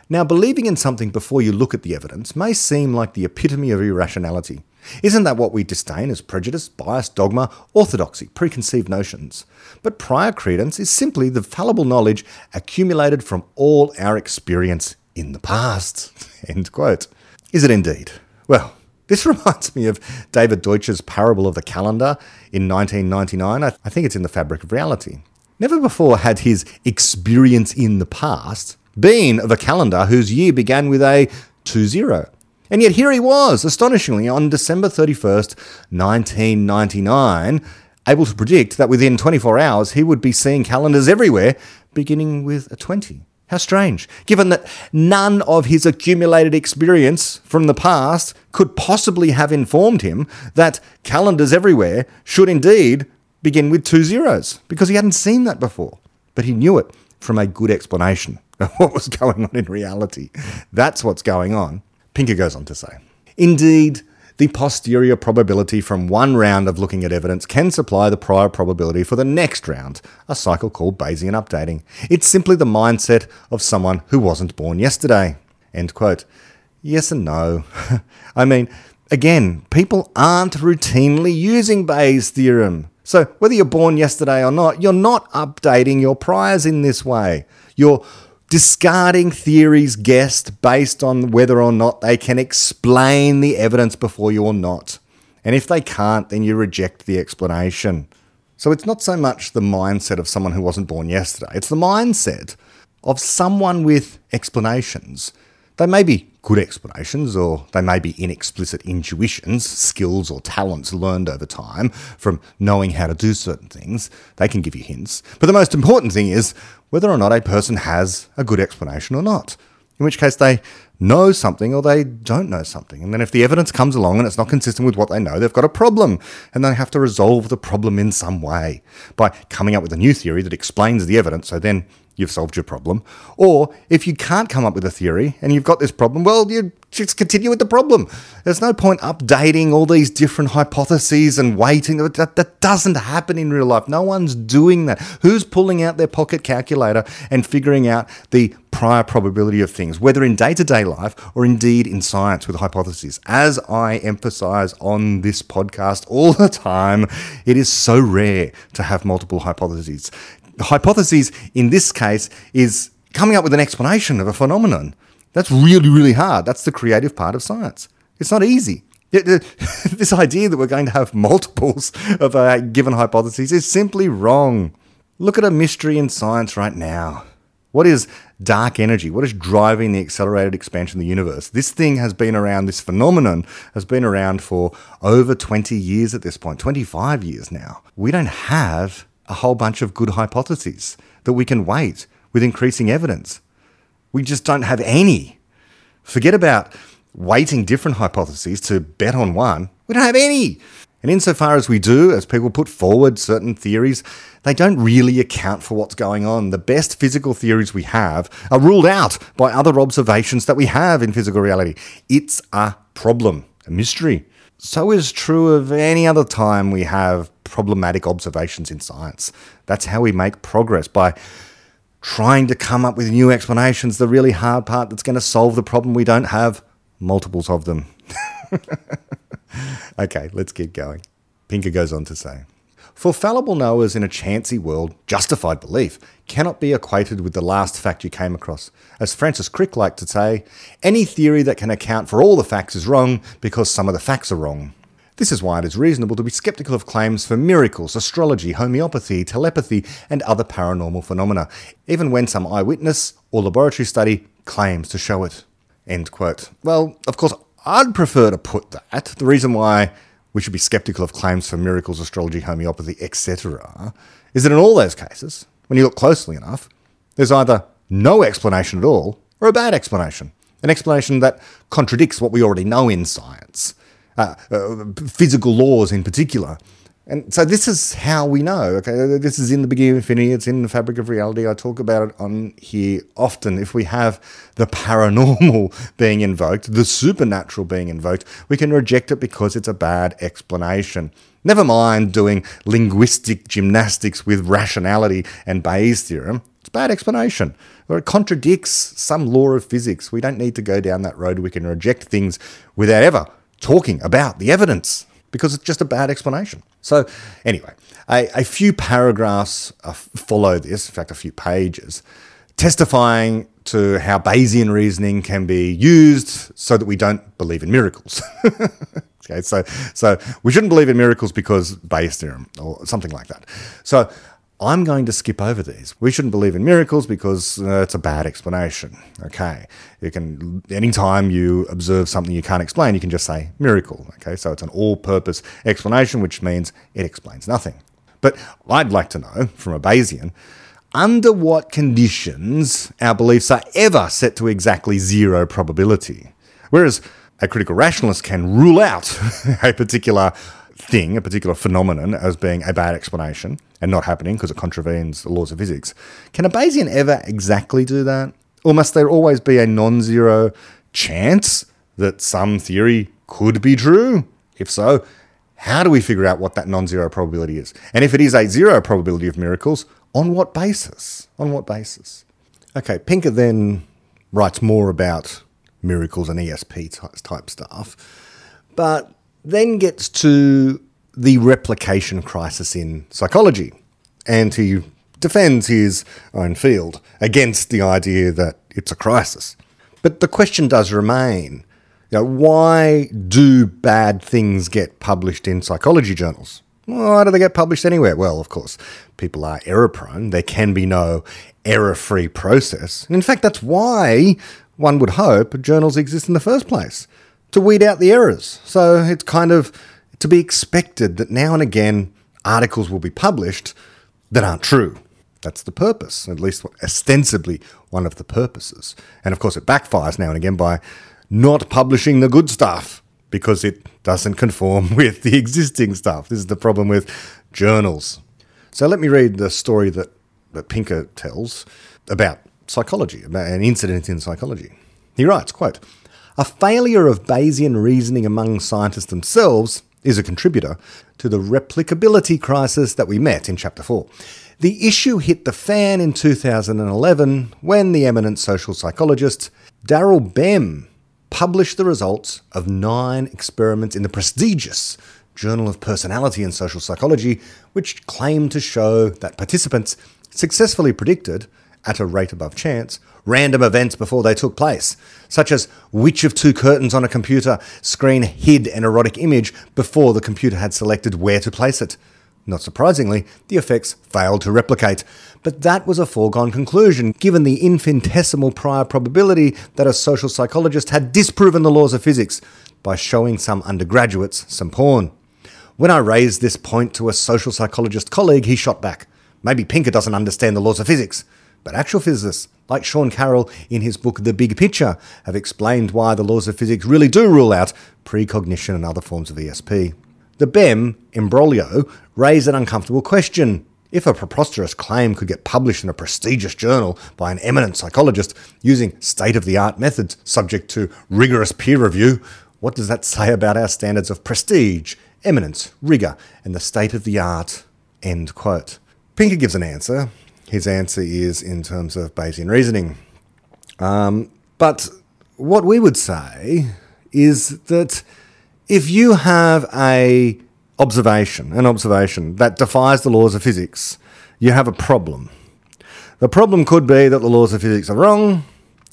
Now believing in something before you look at the evidence may seem like the epitome of irrationality. Isn't that what we disdain as prejudice, bias, dogma, orthodoxy, preconceived notions? But prior credence is simply the fallible knowledge accumulated from all our experience in the past. End quote. Is it indeed? Well, this reminds me of David Deutsch's Parable of the Calendar in 1999. I think it's in the fabric of reality. Never before had his experience in the past been of a calendar whose year began with a 2 0. And yet here he was, astonishingly, on December 31st, 1999, able to predict that within 24 hours he would be seeing calendars everywhere, beginning with a 20. How strange, given that none of his accumulated experience from the past could possibly have informed him that calendars everywhere should indeed begin with two zeros, because he hadn't seen that before. But he knew it from a good explanation of what was going on in reality. That's what's going on. Pinker goes on to say Indeed, the posterior probability from one round of looking at evidence can supply the prior probability for the next round, a cycle called Bayesian updating. It's simply the mindset of someone who wasn't born yesterday. End quote. Yes and no. I mean, again, people aren't routinely using Bayes' theorem. So whether you're born yesterday or not, you're not updating your priors in this way. You're discarding theories guessed based on whether or not they can explain the evidence before you or not. And if they can't, then you reject the explanation. So it's not so much the mindset of someone who wasn't born yesterday, it's the mindset of someone with explanations. They may be good explanations, or they may be inexplicit intuitions, skills or talents learned over time from knowing how to do certain things. They can give you hints. But the most important thing is whether or not a person has a good explanation or not. In which case they know something or they don't know something. And then if the evidence comes along and it's not consistent with what they know, they've got a problem. And they have to resolve the problem in some way by coming up with a new theory that explains the evidence. So then you've solved your problem. Or if you can't come up with a theory and you've got this problem, well, you just continue with the problem. There's no point updating all these different hypotheses and waiting. That, that doesn't happen in real life. No one's doing that. Who's pulling out their pocket calculator and figuring out the prior probability of things, whether in day to day life or indeed in science with hypotheses? As I emphasize on this podcast all the time, it is so rare to have multiple hypotheses. The hypothesis in this case is coming up with an explanation of a phenomenon. That's really, really hard. That's the creative part of science. It's not easy. This idea that we're going to have multiples of a given hypothesis is simply wrong. Look at a mystery in science right now. What is dark energy? What is driving the accelerated expansion of the universe? This thing has been around, this phenomenon has been around for over 20 years at this point, 25 years now. We don't have a whole bunch of good hypotheses that we can weight with increasing evidence. We just don't have any. Forget about weighting different hypotheses to bet on one. We don't have any. And insofar as we do, as people put forward certain theories, they don't really account for what's going on. The best physical theories we have are ruled out by other observations that we have in physical reality. It's a problem, a mystery. So is true of any other time we have problematic observations in science. That's how we make progress by trying to come up with new explanations. The really hard part that's going to solve the problem we don't have multiples of them. okay, let's keep going. Pinker goes on to say For fallible knowers in a chancy world, justified belief cannot be equated with the last fact you came across. As Francis Crick liked to say, any theory that can account for all the facts is wrong because some of the facts are wrong. This is why it is reasonable to be skeptical of claims for miracles, astrology, homeopathy, telepathy, and other paranormal phenomena, even when some eyewitness or laboratory study claims to show it. End quote. Well, of course, I'd prefer to put that. The reason why we should be skeptical of claims for miracles, astrology, homeopathy, etc., is that in all those cases, when you look closely enough, there's either no explanation at all or a bad explanation. An explanation that contradicts what we already know in science uh, uh, physical laws in particular. And so this is how we know. Okay, this is in the beginning of infinity. It's in the fabric of reality. I talk about it on here often. If we have the paranormal being invoked, the supernatural being invoked, we can reject it because it's a bad explanation. Never mind doing linguistic gymnastics with rationality and Bayes' theorem. It's a bad explanation, or it contradicts some law of physics. We don't need to go down that road. We can reject things without ever talking about the evidence because it's just a bad explanation. So, anyway, a, a few paragraphs uh, follow this, in fact, a few pages, testifying to how Bayesian reasoning can be used so that we don't believe in miracles. okay, so, so we shouldn't believe in miracles because Bayes' theorem or something like that. So, I'm going to skip over these. We shouldn't believe in miracles because uh, it's a bad explanation. Okay. You can, anytime you observe something you can't explain, you can just say miracle. Okay. So it's an all purpose explanation, which means it explains nothing. But I'd like to know from a Bayesian under what conditions our beliefs are ever set to exactly zero probability. Whereas a critical rationalist can rule out a particular thing, a particular phenomenon, as being a bad explanation and not happening because it contravenes the laws of physics. Can a Bayesian ever exactly do that? Or must there always be a non zero chance that some theory could be true? If so, how do we figure out what that non zero probability is? And if it is a zero probability of miracles, on what basis? On what basis? Okay, Pinker then writes more about miracles and ESP type stuff, but then gets to the replication crisis in psychology, and he defends his own field against the idea that it's a crisis. But the question does remain you know, why do bad things get published in psychology journals? Why do they get published anywhere? Well, of course, people are error prone. There can be no error free process. And in fact, that's why one would hope journals exist in the first place to weed out the errors. So it's kind of to be expected that now and again articles will be published that aren't true. That's the purpose, at least ostensibly one of the purposes. And of course, it backfires now and again by not publishing the good stuff because it doesn't conform with the existing stuff. This is the problem with journals. So let me read the story that, that Pinker tells about psychology, about an incident in psychology. He writes, quote, a failure of Bayesian reasoning among scientists themselves is a contributor to the replicability crisis that we met in Chapter 4. The issue hit the fan in 2011 when the eminent social psychologist Daryl Bem published the results of nine experiments in the prestigious Journal of Personality and Social Psychology, which claimed to show that participants successfully predicted, at a rate above chance, random events before they took place, such as which of two curtains on a computer screen hid an erotic image before the computer had selected where to place it. Not surprisingly, the effects failed to replicate, but that was a foregone conclusion given the infinitesimal prior probability that a social psychologist had disproven the laws of physics by showing some undergraduates some porn. When I raised this point to a social psychologist colleague, he shot back. Maybe Pinker doesn't understand the laws of physics. But actual physicists, like Sean Carroll in his book The Big Picture, have explained why the laws of physics really do rule out precognition and other forms of ESP. The Bem imbroglio raised an uncomfortable question. If a preposterous claim could get published in a prestigious journal by an eminent psychologist using state of the art methods subject to rigorous peer review, what does that say about our standards of prestige, eminence, rigour, and the state of the art? End quote. Pinker gives an answer, his answer is in terms of Bayesian reasoning. Um, but what we would say is that if you have a observation, an observation that defies the laws of physics, you have a problem. The problem could be that the laws of physics are wrong,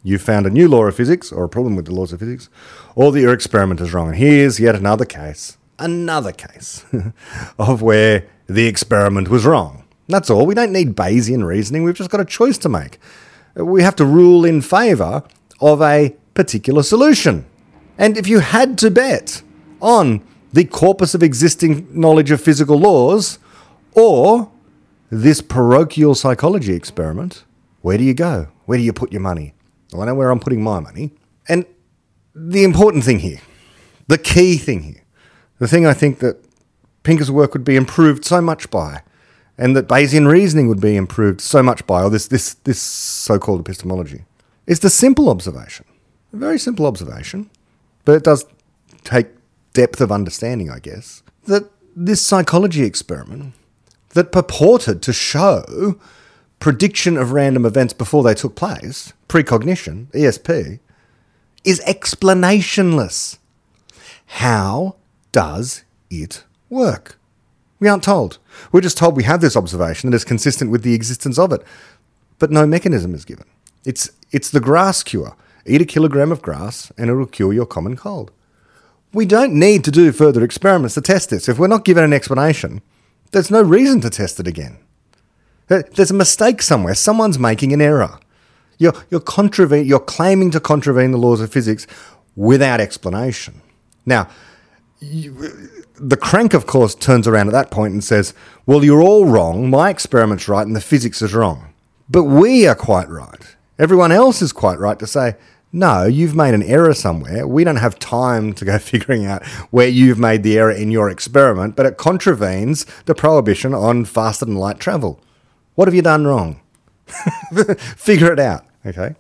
you found a new law of physics or a problem with the laws of physics, or that your experiment is wrong. And here's yet another case, another case of where the experiment was wrong. That's all. We don't need Bayesian reasoning. We've just got a choice to make. We have to rule in favour of a particular solution. And if you had to bet on the corpus of existing knowledge of physical laws or this parochial psychology experiment, where do you go? Where do you put your money? Well, I know where I'm putting my money. And the important thing here, the key thing here, the thing I think that Pinker's work would be improved so much by and that Bayesian reasoning would be improved so much by, or this, this, this so called epistemology, is the simple observation. A very simple observation, but it does take depth of understanding, I guess, that this psychology experiment that purported to show prediction of random events before they took place, precognition, ESP, is explanationless. How does it work? We aren't told. We're just told we have this observation that is consistent with the existence of it, but no mechanism is given. It's, it's the grass cure. Eat a kilogram of grass and it'll cure your common cold. We don't need to do further experiments to test this. If we're not given an explanation, there's no reason to test it again. There's a mistake somewhere. Someone's making an error. You're, you're, contravene, you're claiming to contravene the laws of physics without explanation. Now, you, the crank, of course, turns around at that point and says, Well, you're all wrong. My experiment's right and the physics is wrong. But we are quite right. Everyone else is quite right to say, no, you've made an error somewhere. We don't have time to go figuring out where you've made the error in your experiment, but it contravenes the prohibition on faster than light travel. What have you done wrong? Figure it out. Okay.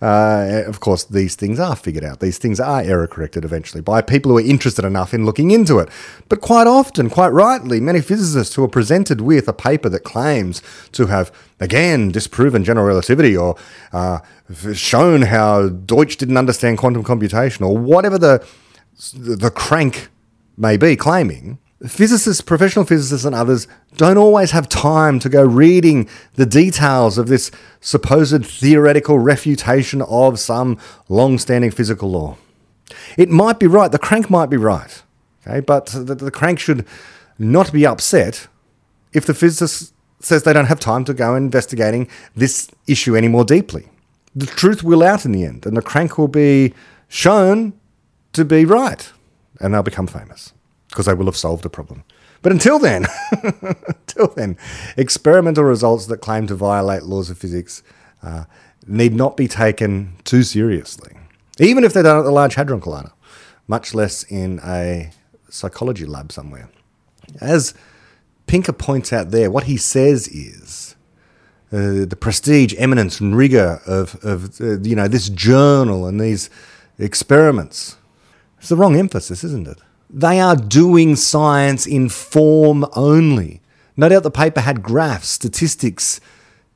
Uh, of course, these things are figured out. These things are error corrected eventually by people who are interested enough in looking into it. But quite often, quite rightly, many physicists who are presented with a paper that claims to have, again, disproven general relativity or uh, shown how Deutsch didn't understand quantum computation or whatever the, the crank may be claiming, physicists, professional physicists, and others don't always have time to go reading the details of this supposed theoretical refutation of some long standing physical law. It might be right, the crank might be right, okay, but the, the crank should not be upset if the physicist says they don't have time to go investigating this issue any more deeply. The truth will out in the end, and the crank will be shown to be right, and they'll become famous because they will have solved a problem. But until then, until then, experimental results that claim to violate laws of physics uh, need not be taken too seriously, even if they're done at the Large Hadron Collider, much less in a psychology lab somewhere. As Pinker points out there, what he says is uh, the prestige, eminence, and rigor of, of uh, you know this journal and these experiments. It's the wrong emphasis, isn't it? They are doing science in form only. No doubt the paper had graphs, statistics.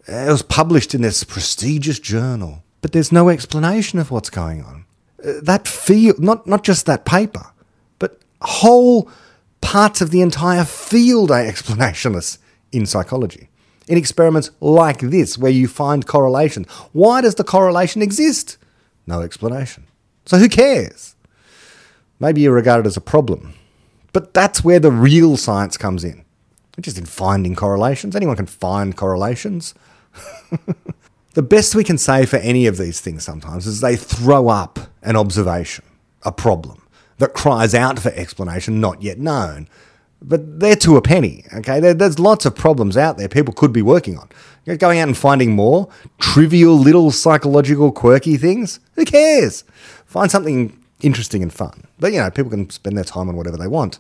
It was published in this prestigious journal, but there's no explanation of what's going on. Uh, that field, not, not just that paper, but whole parts of the entire field are explanationless in psychology. In experiments like this, where you find correlations, why does the correlation exist? No explanation. So who cares? Maybe you regard it as a problem. But that's where the real science comes in. Just in finding correlations. Anyone can find correlations. the best we can say for any of these things sometimes is they throw up an observation, a problem that cries out for explanation not yet known. But they're to a penny, okay? there's lots of problems out there people could be working on. Going out and finding more trivial little psychological quirky things, who cares? Find something interesting and fun. But you know, people can spend their time on whatever they want.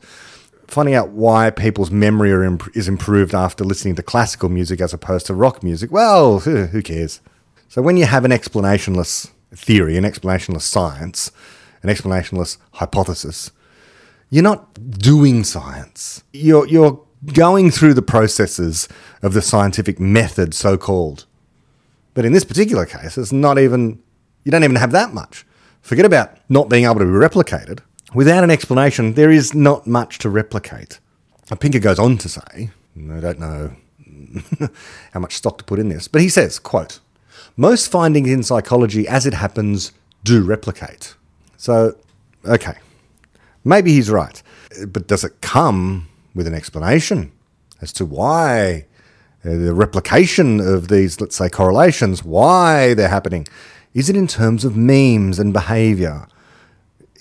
Finding out why people's memory imp- is improved after listening to classical music as opposed to rock music, well, who cares? So when you have an explanationless theory, an explanationless science, an explanationless hypothesis, you're not doing science. You're, you're going through the processes of the scientific method, so called. But in this particular case, it's not even, you don't even have that much. Forget about not being able to be replicated. Without an explanation, there is not much to replicate. Pinker goes on to say, I don't know how much stock to put in this, but he says, quote, most findings in psychology, as it happens, do replicate. So, okay, maybe he's right. But does it come with an explanation as to why uh, the replication of these, let's say, correlations, why they're happening? Is it in terms of memes and behavior?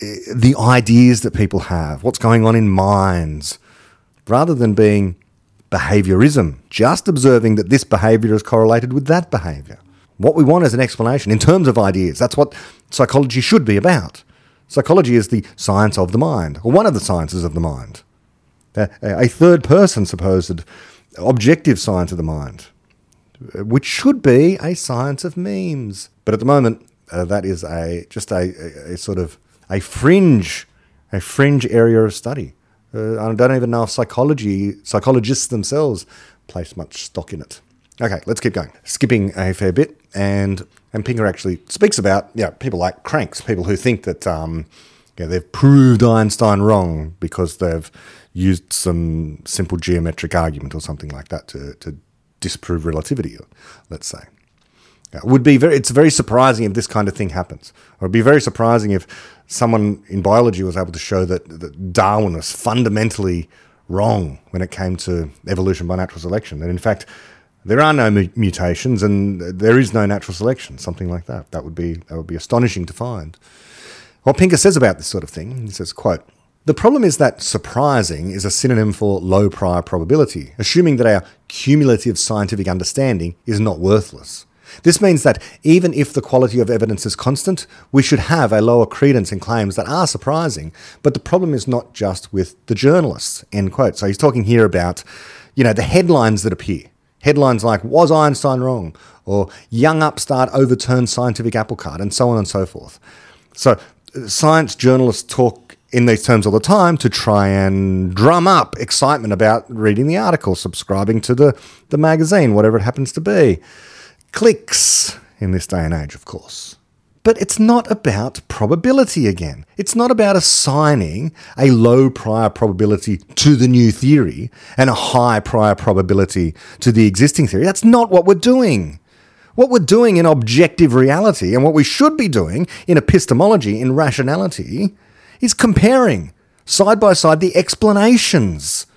Eh, the ideas that people have, what's going on in minds, rather than being behaviorism, just observing that this behavior is correlated with that behavior. What we want is an explanation in terms of ideas. That's what psychology should be about. Psychology is the science of the mind, or one of the sciences of the mind. A, third person supposed objective science of the mind which should be a science of memes. But at the moment, uh, that is a just a, a, a, sort of a fringe, a fringe area of study. Uh, I don't even know if psychology psychologists themselves place much stock in it. Okay, let's keep going. Skipping a fair bit, and and Pinker actually speaks about yeah people like cranks, people who think that um, they've proved Einstein wrong because they've used some simple geometric argument or something like that to, to disprove relativity, let's say. It would be very, it's very surprising if this kind of thing happens. It'd be very surprising if someone in biology was able to show that, that Darwin was fundamentally wrong when it came to evolution by natural selection. And in fact, There are no mu- mutations, and there is no natural selection. Something like that. That would be that would be astonishing to find. What Pinker says about this sort of thing, he says, "quote." The problem is that surprising is a synonym for low prior probability, assuming that our cumulative scientific understanding is not worthless. This means that even if the quality of evidence is constant, we should have a lower credence in claims that are surprising. But the problem is not just with the journalists, end quote. So he's talking here about, you know, the headlines that appear. Headlines like, Was Einstein wrong? or Young upstart overturned scientific apple cart, and so on and so forth. So uh, science journalists talk in these terms all the time to try and drum up excitement about reading the article, subscribing to the, the magazine, whatever it happens to be. Clicks in this day and age, of course. But it's not about probability again. It's not about assigning a low prior probability to the new theory and a high prior probability to the existing theory. That's not what we're doing. What we're doing in objective reality and what we should be doing in epistemology, in rationality, is comparing side by side the explanations.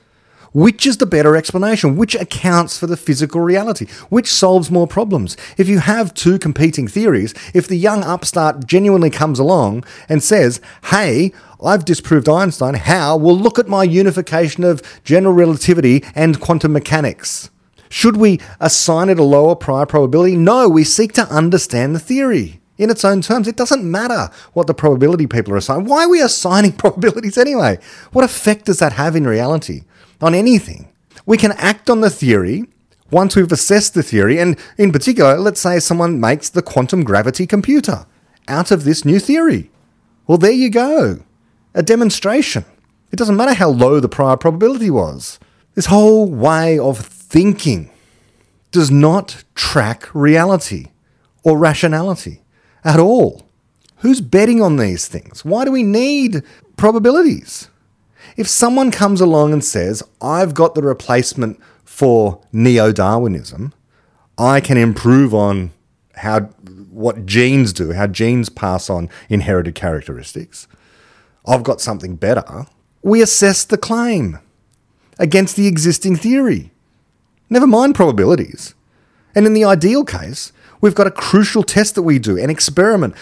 Which is the better explanation? Which accounts for the physical reality? Which solves more problems? If you have two competing theories, if the young upstart genuinely comes along and says, hey, I've disproved Einstein, how? Well, look at my unification of general relativity and quantum mechanics. Should we assign it a lower prior probability? No, we seek to understand the theory in its own terms. It doesn't matter what the probability people are assigning. Why are we assigning probabilities anyway? What effect does that have in reality on anything? We can act on the theory once we've assessed the theory, and in particular, let's say someone makes the quantum gravity computer out of this new theory. Well, there you go. A demonstration. It doesn't matter how low the prior probability was. This whole way of thinking does not track reality or rationality at all. Who's betting on these things? Why do we need probabilities? If someone comes along and says, I've got the replacement for neo Darwinism, I can improve on how what genes do, how genes pass on inherited characteristics. I've got something better. We assess the claim against the existing theory. Never mind probabilities. And in the ideal case, we've got a crucial test that we do, an experiment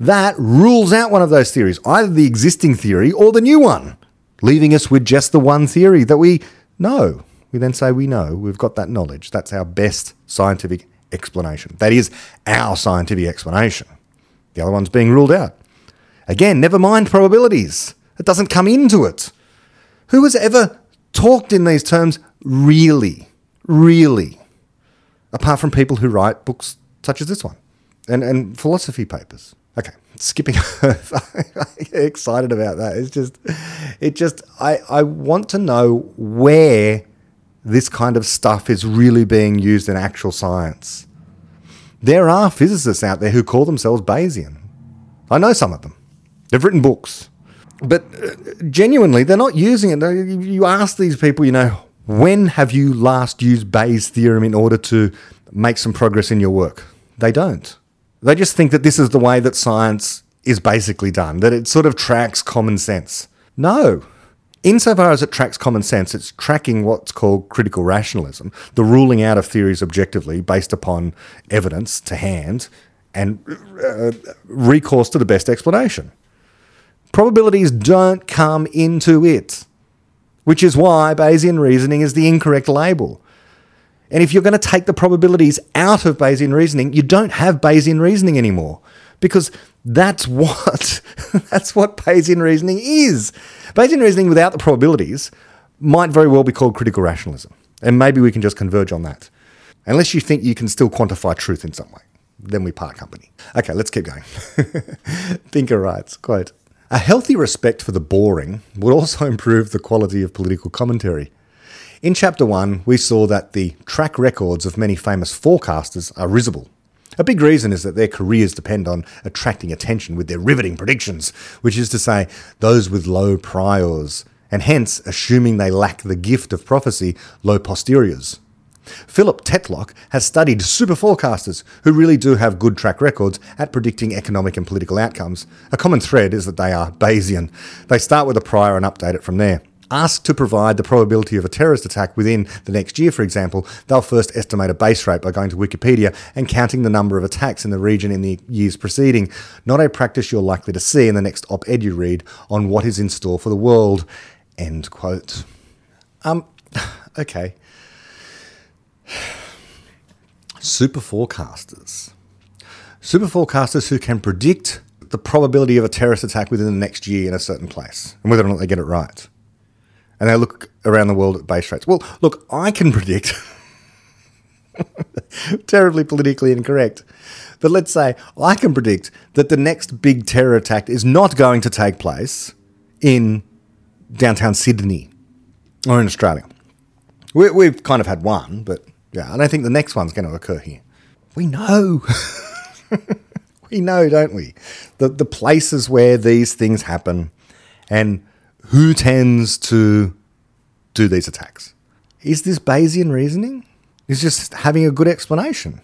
that rules out one of those theories, either the existing theory or the new one, leaving us with just the one theory that we know. We then say we know, we've got that knowledge. That's our best scientific explanation. That is our scientific explanation. The other one's being ruled out. Again, never mind probabilities. It doesn't come into it. Who has ever talked in these terms really? Really? Apart from people who write books such as this one and, and philosophy papers. Okay, skipping excited about that. It's just, it just, I, I want to know where this kind of stuff is really being used in actual science. There are physicists out there who call themselves Bayesian. I know some of them. They've written books. But uh, genuinely, they're not using it. You ask these people, you know, when have you last used Bayes' theorem in order to make some progress in your work? They don't. They just think that this is the way that science is basically done, that it sort of tracks common sense. No. Insofar as it tracks common sense, it's tracking what's called critical rationalism, the ruling out of theories objectively based upon evidence to hand and uh, recourse to the best explanation. Probabilities don't come into it, which is why Bayesian reasoning is the incorrect label. And if you're going to take the probabilities out of Bayesian reasoning, you don't have Bayesian reasoning anymore because that's what that's what Bayesian reasoning is. Bayesian reasoning without the probabilities might very well be called critical rationalism. And maybe we can just converge on that. Unless you think you can still quantify truth in some way. Then we part company. Okay, let's keep going. Pinker writes, quote, a healthy respect for the boring would also improve the quality of political commentary. In Chapter 1, we saw that the track records of many famous forecasters are risible. A big reason is that their careers depend on attracting attention with their riveting predictions, which is to say, those with low priors, and hence, assuming they lack the gift of prophecy, low posteriors. Philip Tetlock has studied super forecasters who really do have good track records at predicting economic and political outcomes. A common thread is that they are Bayesian. They start with a prior and update it from there. Asked to provide the probability of a terrorist attack within the next year, for example, they'll first estimate a base rate by going to Wikipedia and counting the number of attacks in the region in the years preceding, not a practice you're likely to see in the next op ed you read on what is in store for the world. End quote. Um, okay. Super forecasters. Super forecasters who can predict the probability of a terrorist attack within the next year in a certain place and whether or not they get it right. And they look around the world at base rates. Well, look, I can predict, terribly politically incorrect, but let's say I can predict that the next big terror attack is not going to take place in downtown Sydney or in Australia. We, have kind of had one, but yeah, I don't think the next one's going to occur here. We know. we know, don't we? The, the places where these things happen and who tends to do these attacks. Is this Bayesian reasoning? Is just having a good explanation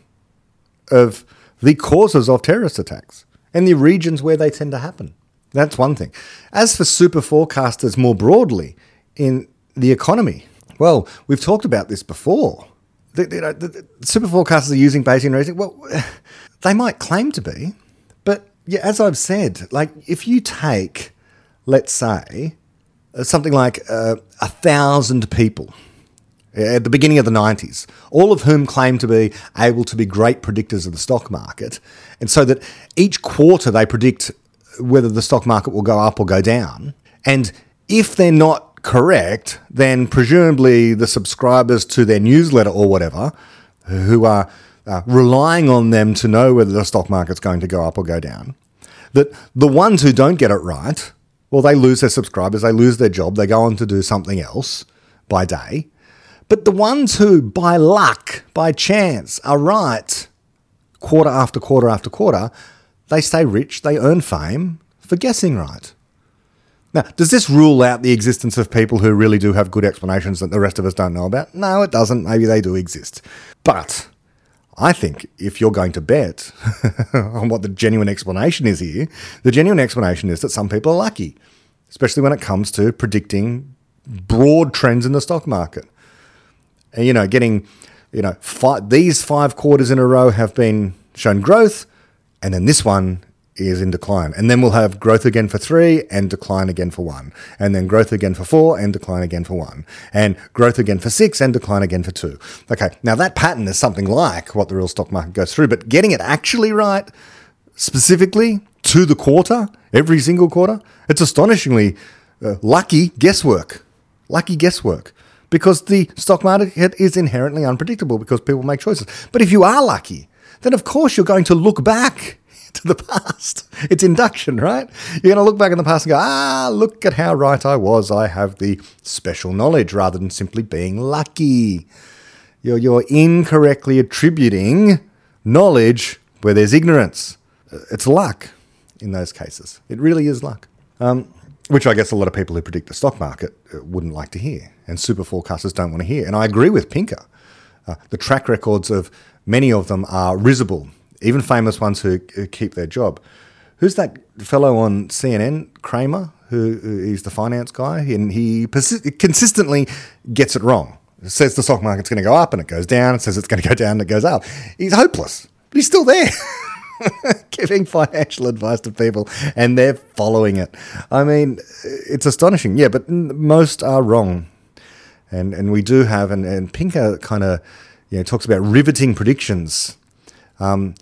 of the causes of terrorist attacks and the regions where they tend to happen. That's one thing. As for super forecasters more broadly in the economy, well, we've talked about this before. The, the, the, the super forecasters are using Bayesian reasoning. Well, they might claim to be, but yeah, as I've said, like if you take, let's say, something like uh, a thousand people at the beginning of the 90s, all of whom claim to be able to be great predictors of the stock market, and so that each quarter they predict whether the stock market will go up or go down. And if they're not correct, then presumably the subscribers to their newsletter or whatever, who are uh, relying on them to know whether the stock market's going to go up or go down, that the ones who don't get it right, well, they lose their subscribers, they lose their job, they go on to do something else by day. But the ones who, by luck, by chance, are right quarter after quarter after quarter, they stay rich, they earn fame for guessing right. Now, does this rule out the existence of people who really do have good explanations that the rest of us don't know about? No, it doesn't. Maybe they do exist. But I think if you're going to bet on what the genuine explanation is here, the genuine explanation is that some people are lucky, especially when it comes to predicting broad trends in the stock market. And, you know, getting, you know, five, these five quarters in a row have been shown growth, and then this one is in decline. And then we'll have growth again for three and decline again for one. And then growth again for four and decline again for one. And growth again for six and decline again for two. Okay, now that pattern is something like what the real stock market goes through, but getting it actually right, specifically to the quarter, every single quarter, it's astonishingly uh, lucky guesswork. Lucky guesswork. Because the stock market is inherently unpredictable because people make choices. But if you are lucky, then of course you're going to look back to the past. It's induction, right? You're going to look back in the past and go, ah, look at how right I was. I have the special knowledge rather than simply being lucky. You're, you're incorrectly attributing knowledge where there's ignorance. It's luck in those cases. It really is luck. Um, which I guess a lot of people who predict the stock market uh, wouldn't like to hear, and super forecasters don't want to hear. And I agree with Pinker. Uh, the track records of many of them are risible even famous ones who, who keep their job. Who's that fellow on CNN, Cramer, who, he's the finance guy, and he persi- consistently gets it wrong. Says the stock market's going to go up and it goes down. Says it's going to go down and it goes up. He's hopeless, but he's still there. giving financial advice to people and they're following it. I mean, it's astonishing. Yeah, but most are wrong. And and we do have, and, and Pinker kind of you know, talks about riveting predictions. Um,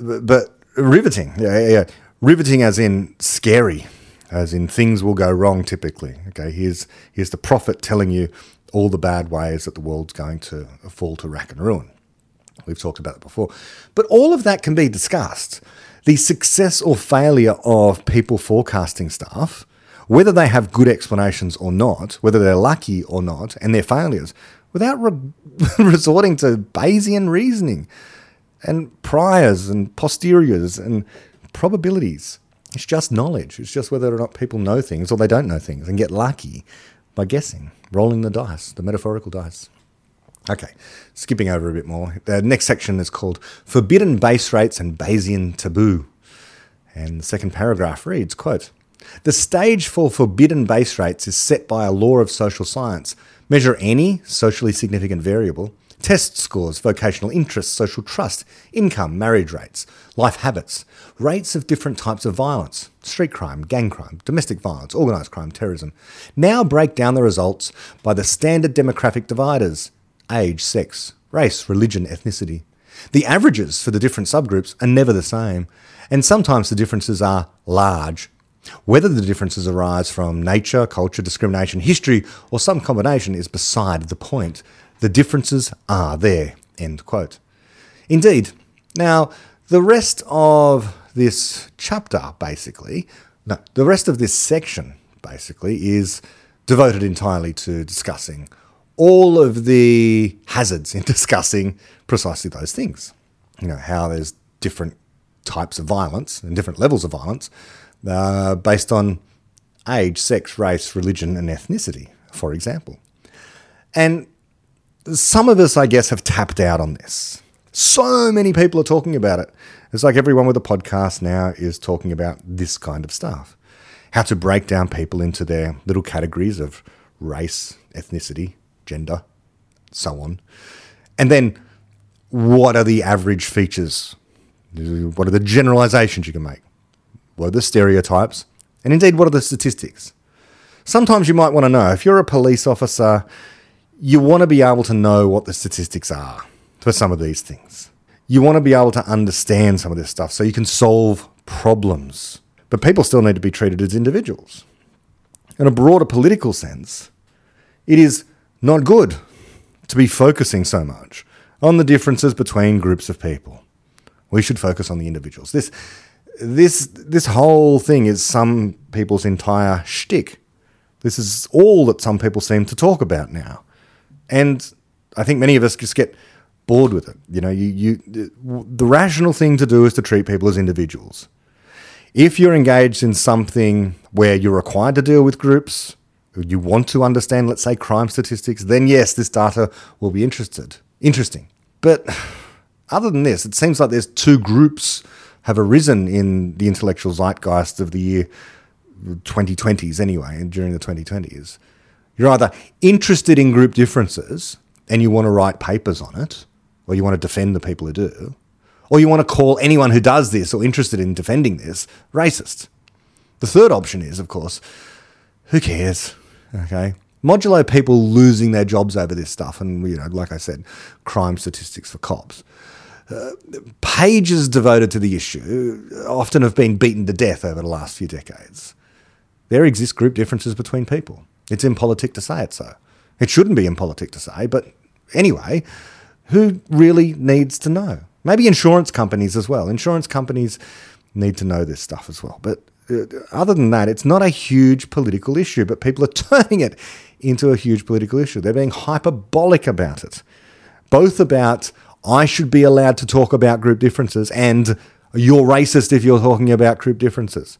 but riveting, yeah, yeah, yeah, riveting as in scary, as in things will go wrong typically. Okay, here's here's the prophet telling you all the bad ways that the world's going to fall to rack and ruin. We've talked about it before, but all of that can be discussed. The success or failure of people forecasting stuff, whether they have good explanations or not, whether they're lucky or not, and their failures, without re- resorting to Bayesian reasoning and priors and posteriors and probabilities. It's just knowledge. It's just whether or not people know things or they don't know things and get lucky by guessing, rolling the dice, the metaphorical dice. Okay, skipping over a bit more. The next section is called Forbidden Base Rates and Bayesian Taboo. And the second paragraph reads, quote, The stage for forbidden base rates is set by a law of social science. Measure any socially significant variable, test scores, vocational interests, social trust, income, marriage rates, life habits, rates of different types of violence, street crime, gang crime, domestic violence, organised crime, terrorism. Now break down the results by the standard demographic dividers age, sex, race, religion, ethnicity. The averages for the different subgroups are never the same, and sometimes the differences are large. Whether the differences arise from nature, culture, discrimination, history, or some combination is beside the point. The differences are there. End quote. Indeed. Now, the rest of this chapter, basically, no, the rest of this section, basically, is devoted entirely to discussing all of the hazards in discussing precisely those things. You know, how there's different types of violence and different levels of violence uh, based on age, sex, race, religion, and ethnicity, for example. And some of us, I guess, have tapped out on this. So many people are talking about it. It's like everyone with a podcast now is talking about this kind of stuff how to break down people into their little categories of race, ethnicity, gender, so on. And then what are the average features? What are the generalizations you can make? What are the stereotypes? And indeed, what are the statistics? Sometimes you might want to know if you're a police officer, you want to be able to know what the statistics are for some of these things. You want to be able to understand some of this stuff so you can solve problems. But people still need to be treated as individuals. In a broader political sense, it is not good to be focusing so much on the differences between groups of people. We should focus on the individuals. This, this, this whole thing is some people's entire shtick. This is all that some people seem to talk about now. And I think many of us just get bored with it. You know, you, you, the rational thing to do is to treat people as individuals. If you're engaged in something where you're required to deal with groups, you want to understand, let's say, crime statistics, then yes, this data will be interested. Interesting. But other than this, it seems like there's two groups have arisen in the intellectual zeitgeist of the year 2020s anyway, and during the 2020s. You're either interested in group differences and you want to write papers on it, or you want to defend the people who do, or you want to call anyone who does this or interested in defending this racist. The third option is, of course, who cares? Okay. Modulo people losing their jobs over this stuff, and you know, like I said, crime statistics for cops. Uh, pages devoted to the issue often have been beaten to death over the last few decades. There exist group differences between people. It's impolitic to say it so. It shouldn't be impolitic to say, but anyway, who really needs to know? Maybe insurance companies as well. Insurance companies need to know this stuff as well. But uh, other than that, it's not a huge political issue, but people are turning it into a huge political issue. They're being hyperbolic about it, both about I should be allowed to talk about group differences and you're racist if you're talking about group differences.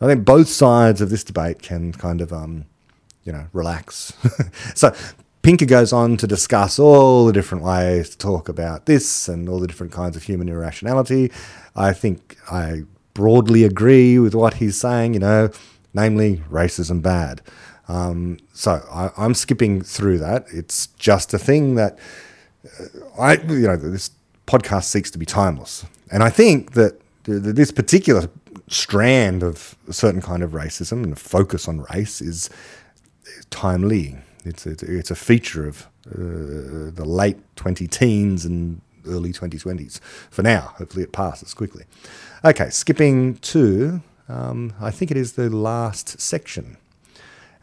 I think both sides of this debate can kind of, um, you know, relax. so Pinker goes on to discuss all the different ways to talk about this and all the different kinds of human irrationality. I think I broadly agree with what he's saying, you know, namely racism bad. Um, so I, am skipping through that. It's just a thing that uh, I, you know, this podcast seeks to be timeless, and I think that this particular strand of a certain kind of racism and focus on race is timely. It's a, it's a feature of uh, the late 20 teens and early 2020s. For now, hopefully it passes quickly. Okay, skipping to, um, I think it is the last section.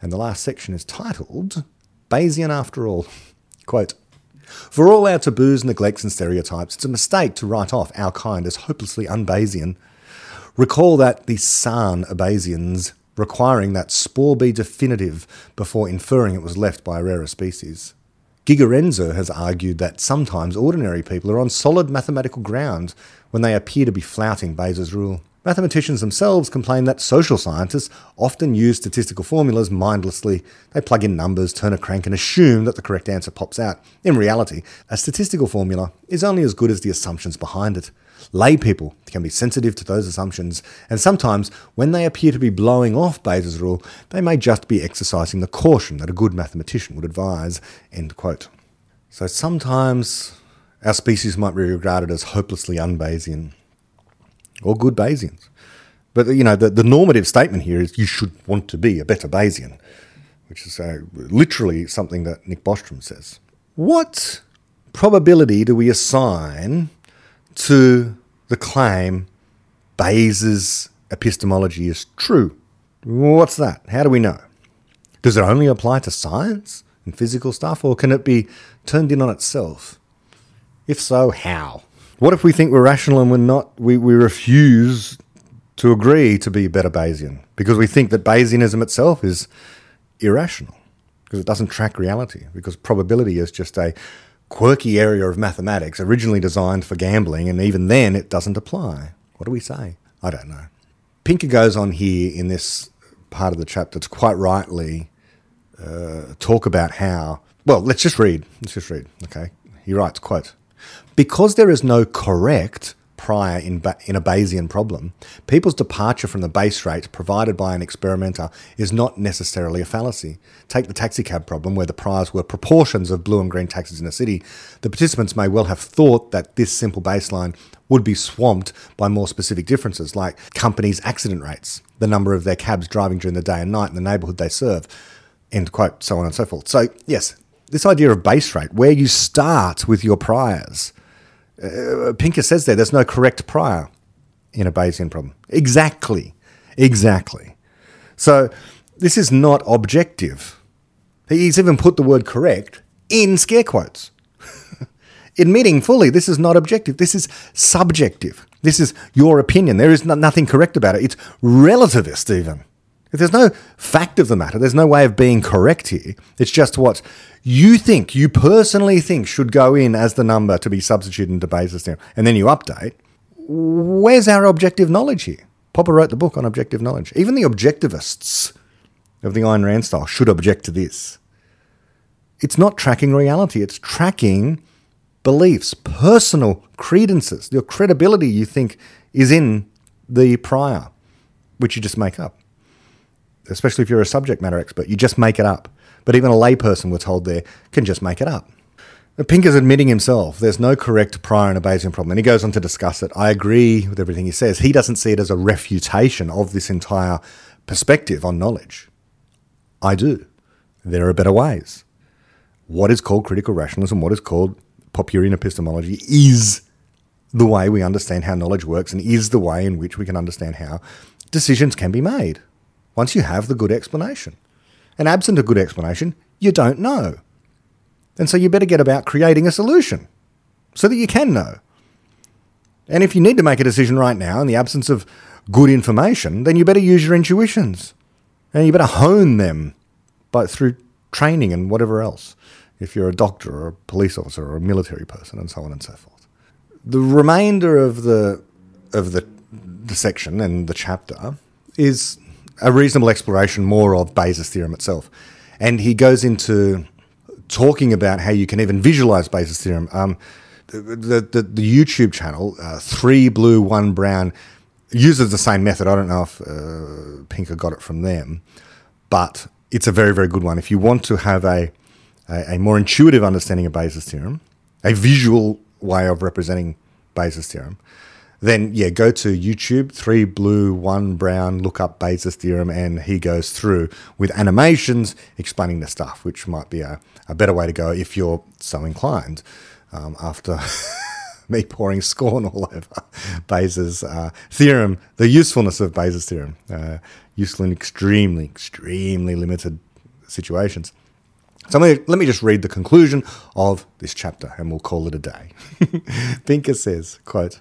And the last section is titled Bayesian After All. Quote For all our taboos, neglects, and stereotypes, it's a mistake to write off our kind as hopelessly un-Bayesian. Recall that the San Bayesians, requiring that spoor be definitive before inferring it was left by a rarer species. Gigerenzer has argued that sometimes ordinary people are on solid mathematical ground when they appear to be flouting Bayes' rule. Mathematicians themselves complain that social scientists often use statistical formulas mindlessly. They plug in numbers, turn a crank, and assume that the correct answer pops out. In reality, a statistical formula is only as good as the assumptions behind it. Lay people can be sensitive to those assumptions, and sometimes, when they appear to be blowing off Bayes' rule, they may just be exercising the caution that a good mathematician would advise. End quote. So sometimes our species might be regarded as hopelessly un-Bayesian or good Bayesians. But you know, the, the normative statement here is you should want to be a better Bayesian, which is uh, literally something that Nick Bostrom says. What probability do we assign to the claim Bayes' epistemology is true? What's that? How do we know? Does it only apply to science and physical stuff, or can it be turned in on itself? If so, how? What if we think we're rational and we're not? We, we refuse to agree to be a better Bayesian because we think that Bayesianism itself is irrational because it doesn't track reality because probability is just a quirky area of mathematics originally designed for gambling and even then it doesn't apply. What do we say? I don't know. Pinker goes on here in this part of the chapter to quite rightly uh, talk about how. Well, let's just read. Let's just read. Okay, he writes, "quote because there is no correct prior in, ba- in a Bayesian problem, people's departure from the base rate provided by an experimenter is not necessarily a fallacy. Take the taxicab problem, where the priors were proportions of blue and green taxis in a city. The participants may well have thought that this simple baseline would be swamped by more specific differences, like companies' accident rates, the number of their cabs driving during the day and night in the neighbourhood they serve, end quote, so on and so forth. So, yes, this idea of base rate, where you start with your priors, uh, Pinker says there, there's no correct prior in a Bayesian problem. Exactly. Exactly. So this is not objective. He's even put the word correct in scare quotes. Admitting fully this is not objective. This is subjective. This is your opinion. There is no, nothing correct about it. It's relativist, even. If there's no fact of the matter, there's no way of being correct here. It's just what you think, you personally think should go in as the number to be substituted into Bayes' theorem, and then you update. Where's our objective knowledge here? Popper wrote the book on objective knowledge. Even the objectivists of the Ayn Rand style should object to this. It's not tracking reality, it's tracking beliefs, personal credences, your credibility you think is in the prior, which you just make up especially if you're a subject matter expert. You just make it up. But even a layperson, we're told there, can just make it up. Pinker's admitting himself there's no correct prior and a Bayesian problem. And he goes on to discuss it. I agree with everything he says. He doesn't see it as a refutation of this entire perspective on knowledge. I do. There are better ways. What is called critical rationalism, what is called Popperian epistemology, is the way we understand how knowledge works and is the way in which we can understand how decisions can be made once you have the good explanation. And absent a good explanation, you don't know. And so you better get about creating a solution so that you can know. And if you need to make a decision right now in the absence of good information, then you better use your intuitions. And you better hone them by, through training and whatever else, if you're a doctor or a police officer or a military person and so on and so forth. The remainder of the of the, the section and the chapter is a reasonable exploration more of Bayes' theorem itself. And he goes into talking about how you can even visualize Bayes' theorem. Um, the, the, the, YouTube channel, uh, Three Blue, One Brown, uses the same method. I don't know if uh, Pinker got it from them, but it's a very, very good one. If you want to have a, a, a more intuitive understanding of Bayes' theorem, a visual way of representing Bayes' theorem, then yeah, go to YouTube, three blue, one brown, look up Bayes' theorem, and he goes through with animations explaining the stuff, which might be a, a better way to go if you're so inclined. Um, after me pouring scorn all over Bayes' uh, theorem, the usefulness of Bayes' theorem, uh, useful in extremely, extremely limited situations. So let me just read the conclusion of this chapter and we'll call it a day. Pinker says, quote,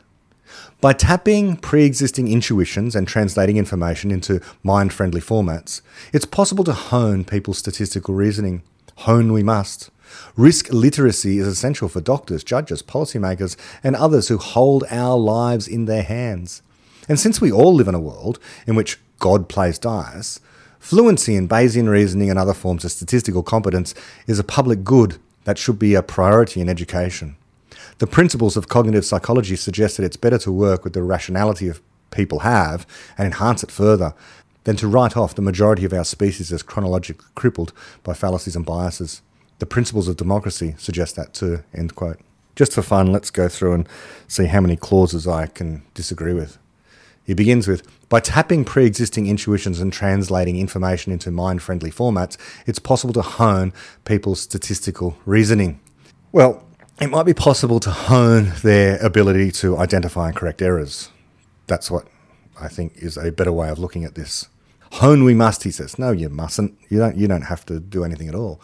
by tapping pre existing intuitions and translating information into mind friendly formats, it's possible to hone people's statistical reasoning. Hone we must. Risk literacy is essential for doctors, judges, policymakers, and others who hold our lives in their hands. And since we all live in a world in which God plays dice, fluency in Bayesian reasoning and other forms of statistical competence is a public good that should be a priority in education. The principles of cognitive psychology suggest that it's better to work with the rationality of people have and enhance it further than to write off the majority of our species as chronologically crippled by fallacies and biases. The principles of democracy suggest that too. End quote. Just for fun, let's go through and see how many clauses I can disagree with. He begins with By tapping pre existing intuitions and translating information into mind friendly formats, it's possible to hone people's statistical reasoning. Well, it might be possible to hone their ability to identify and correct errors. That's what I think is a better way of looking at this. Hone we must, he says. No, you mustn't. You don't you don't have to do anything at all.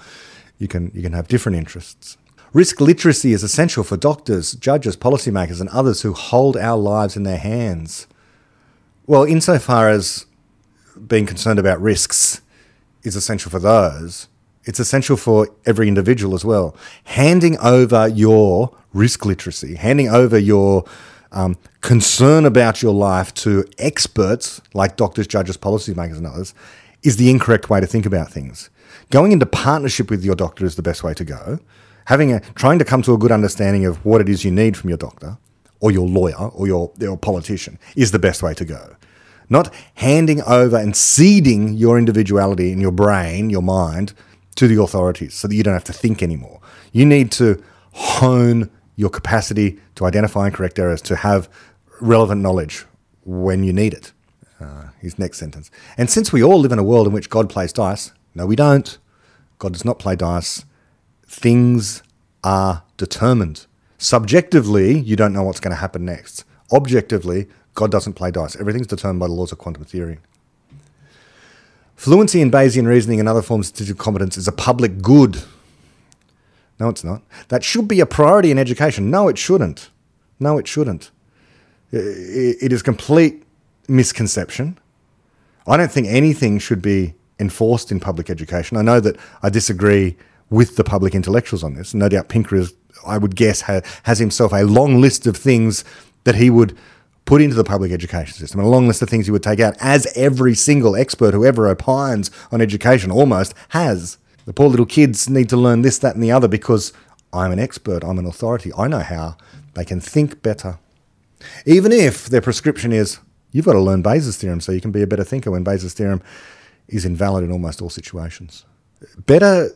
You can you can have different interests. Risk literacy is essential for doctors, judges, policymakers, and others who hold our lives in their hands. Well, insofar as being concerned about risks is essential for those, it's essential for every individual as well. Handing over your risk literacy, handing over your um, concern about your life to experts like doctors, judges, policymakers, and others is the incorrect way to think about things. Going into partnership with your doctor is the best way to go. Having a trying to come to a good understanding of what it is you need from your doctor or your lawyer or your, your politician is the best way to go. Not handing over and ceding your individuality in your brain, your mind, to the authorities so that you don't have to think anymore. You need to hone your capacity to identify and correct errors, to have relevant knowledge when you need it. Uh, his next sentence. And since we all live in a world in which God plays dice, no, we don't. God does not play dice. Things are determined. Subjectively, you don't know what's going to happen next. Objectively, God doesn't play dice. Everything's determined by the laws of quantum theory. Fluency in Bayesian reasoning and other forms of statistical competence is a public good. No, it's not. That should be a priority in education. No, it shouldn't. No, it shouldn't. It is complete misconception. I don't think anything should be enforced in public education. I know that I disagree with the public intellectuals on this. No doubt Pinker is, I would guess, has himself a long list of things that he would put into the public education system, and a long list of things you would take out, as every single expert who ever opines on education almost has. The poor little kids need to learn this, that, and the other because I'm an expert, I'm an authority, I know how they can think better. Even if their prescription is, you've got to learn Bayes' theorem so you can be a better thinker when Bayes' theorem is invalid in almost all situations. Better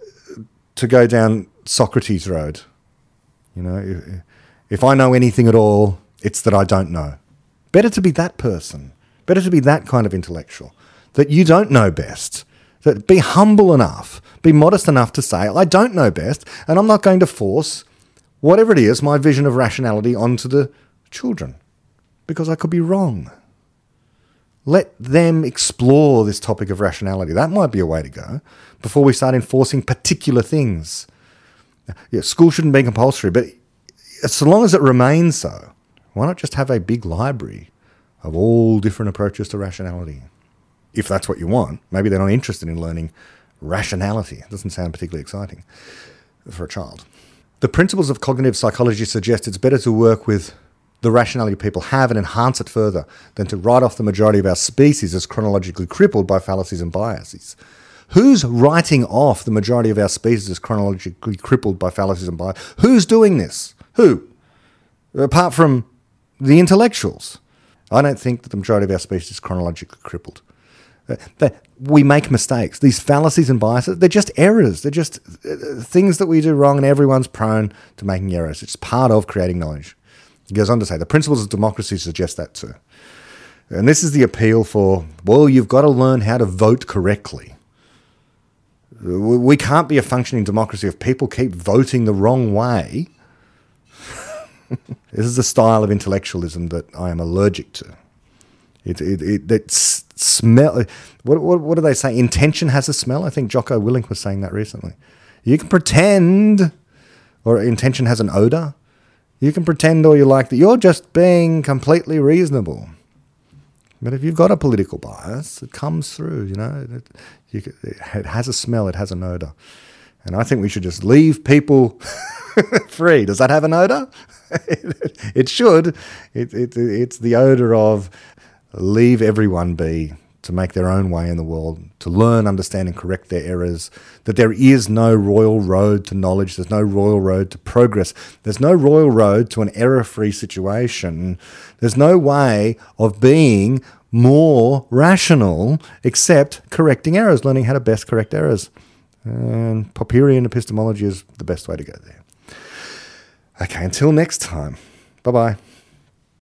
to go down Socrates' road. You know, if, if I know anything at all, it's that I don't know. Better to be that person. Better to be that kind of intellectual. That you don't know best. That be humble enough, be modest enough to say, I don't know best, and I'm not going to force whatever it is, my vision of rationality onto the children. Because I could be wrong. Let them explore this topic of rationality. That might be a way to go before we start enforcing particular things. Yeah, school shouldn't be compulsory, but so long as it remains so, why not just have a big library of all different approaches to rationality? If that's what you want. Maybe they're not interested in learning rationality. It doesn't sound particularly exciting for a child. The principles of cognitive psychology suggest it's better to work with the rationality people have and enhance it further than to write off the majority of our species as chronologically crippled by fallacies and biases. Who's writing off the majority of our species as chronologically crippled by fallacies and biases? Who's doing this? Who? Apart from the intellectuals. I don't think that the majority of our species is chronologically crippled. Uh, that we make mistakes. These fallacies and biases, they're just errors. They're just uh, things that we do wrong, and everyone's prone to making errors. It's part of creating knowledge. He goes on to say the principles of democracy suggest that too. And this is the appeal for, well, you've got to learn how to vote correctly. We can't be a functioning democracy if people keep voting the wrong way this is a style of intellectualism that I am allergic to. It it it, it smell. What, what what do they say? Intention has a smell. I think Jocko Willink was saying that recently. You can pretend, or intention has an odor. You can pretend all you like that you're just being completely reasonable. But if you've got a political bias, it comes through. You know, it, you, it has a smell. It has an odor. And I think we should just leave people free. Does that have an odor? it should. It, it, it's the odor of leave everyone be to make their own way in the world, to learn, understand, and correct their errors, that there is no royal road to knowledge, there's no royal road to progress, there's no royal road to an error free situation, there's no way of being more rational except correcting errors, learning how to best correct errors. And Popperian epistemology is the best way to go there. Okay, until next time, bye bye.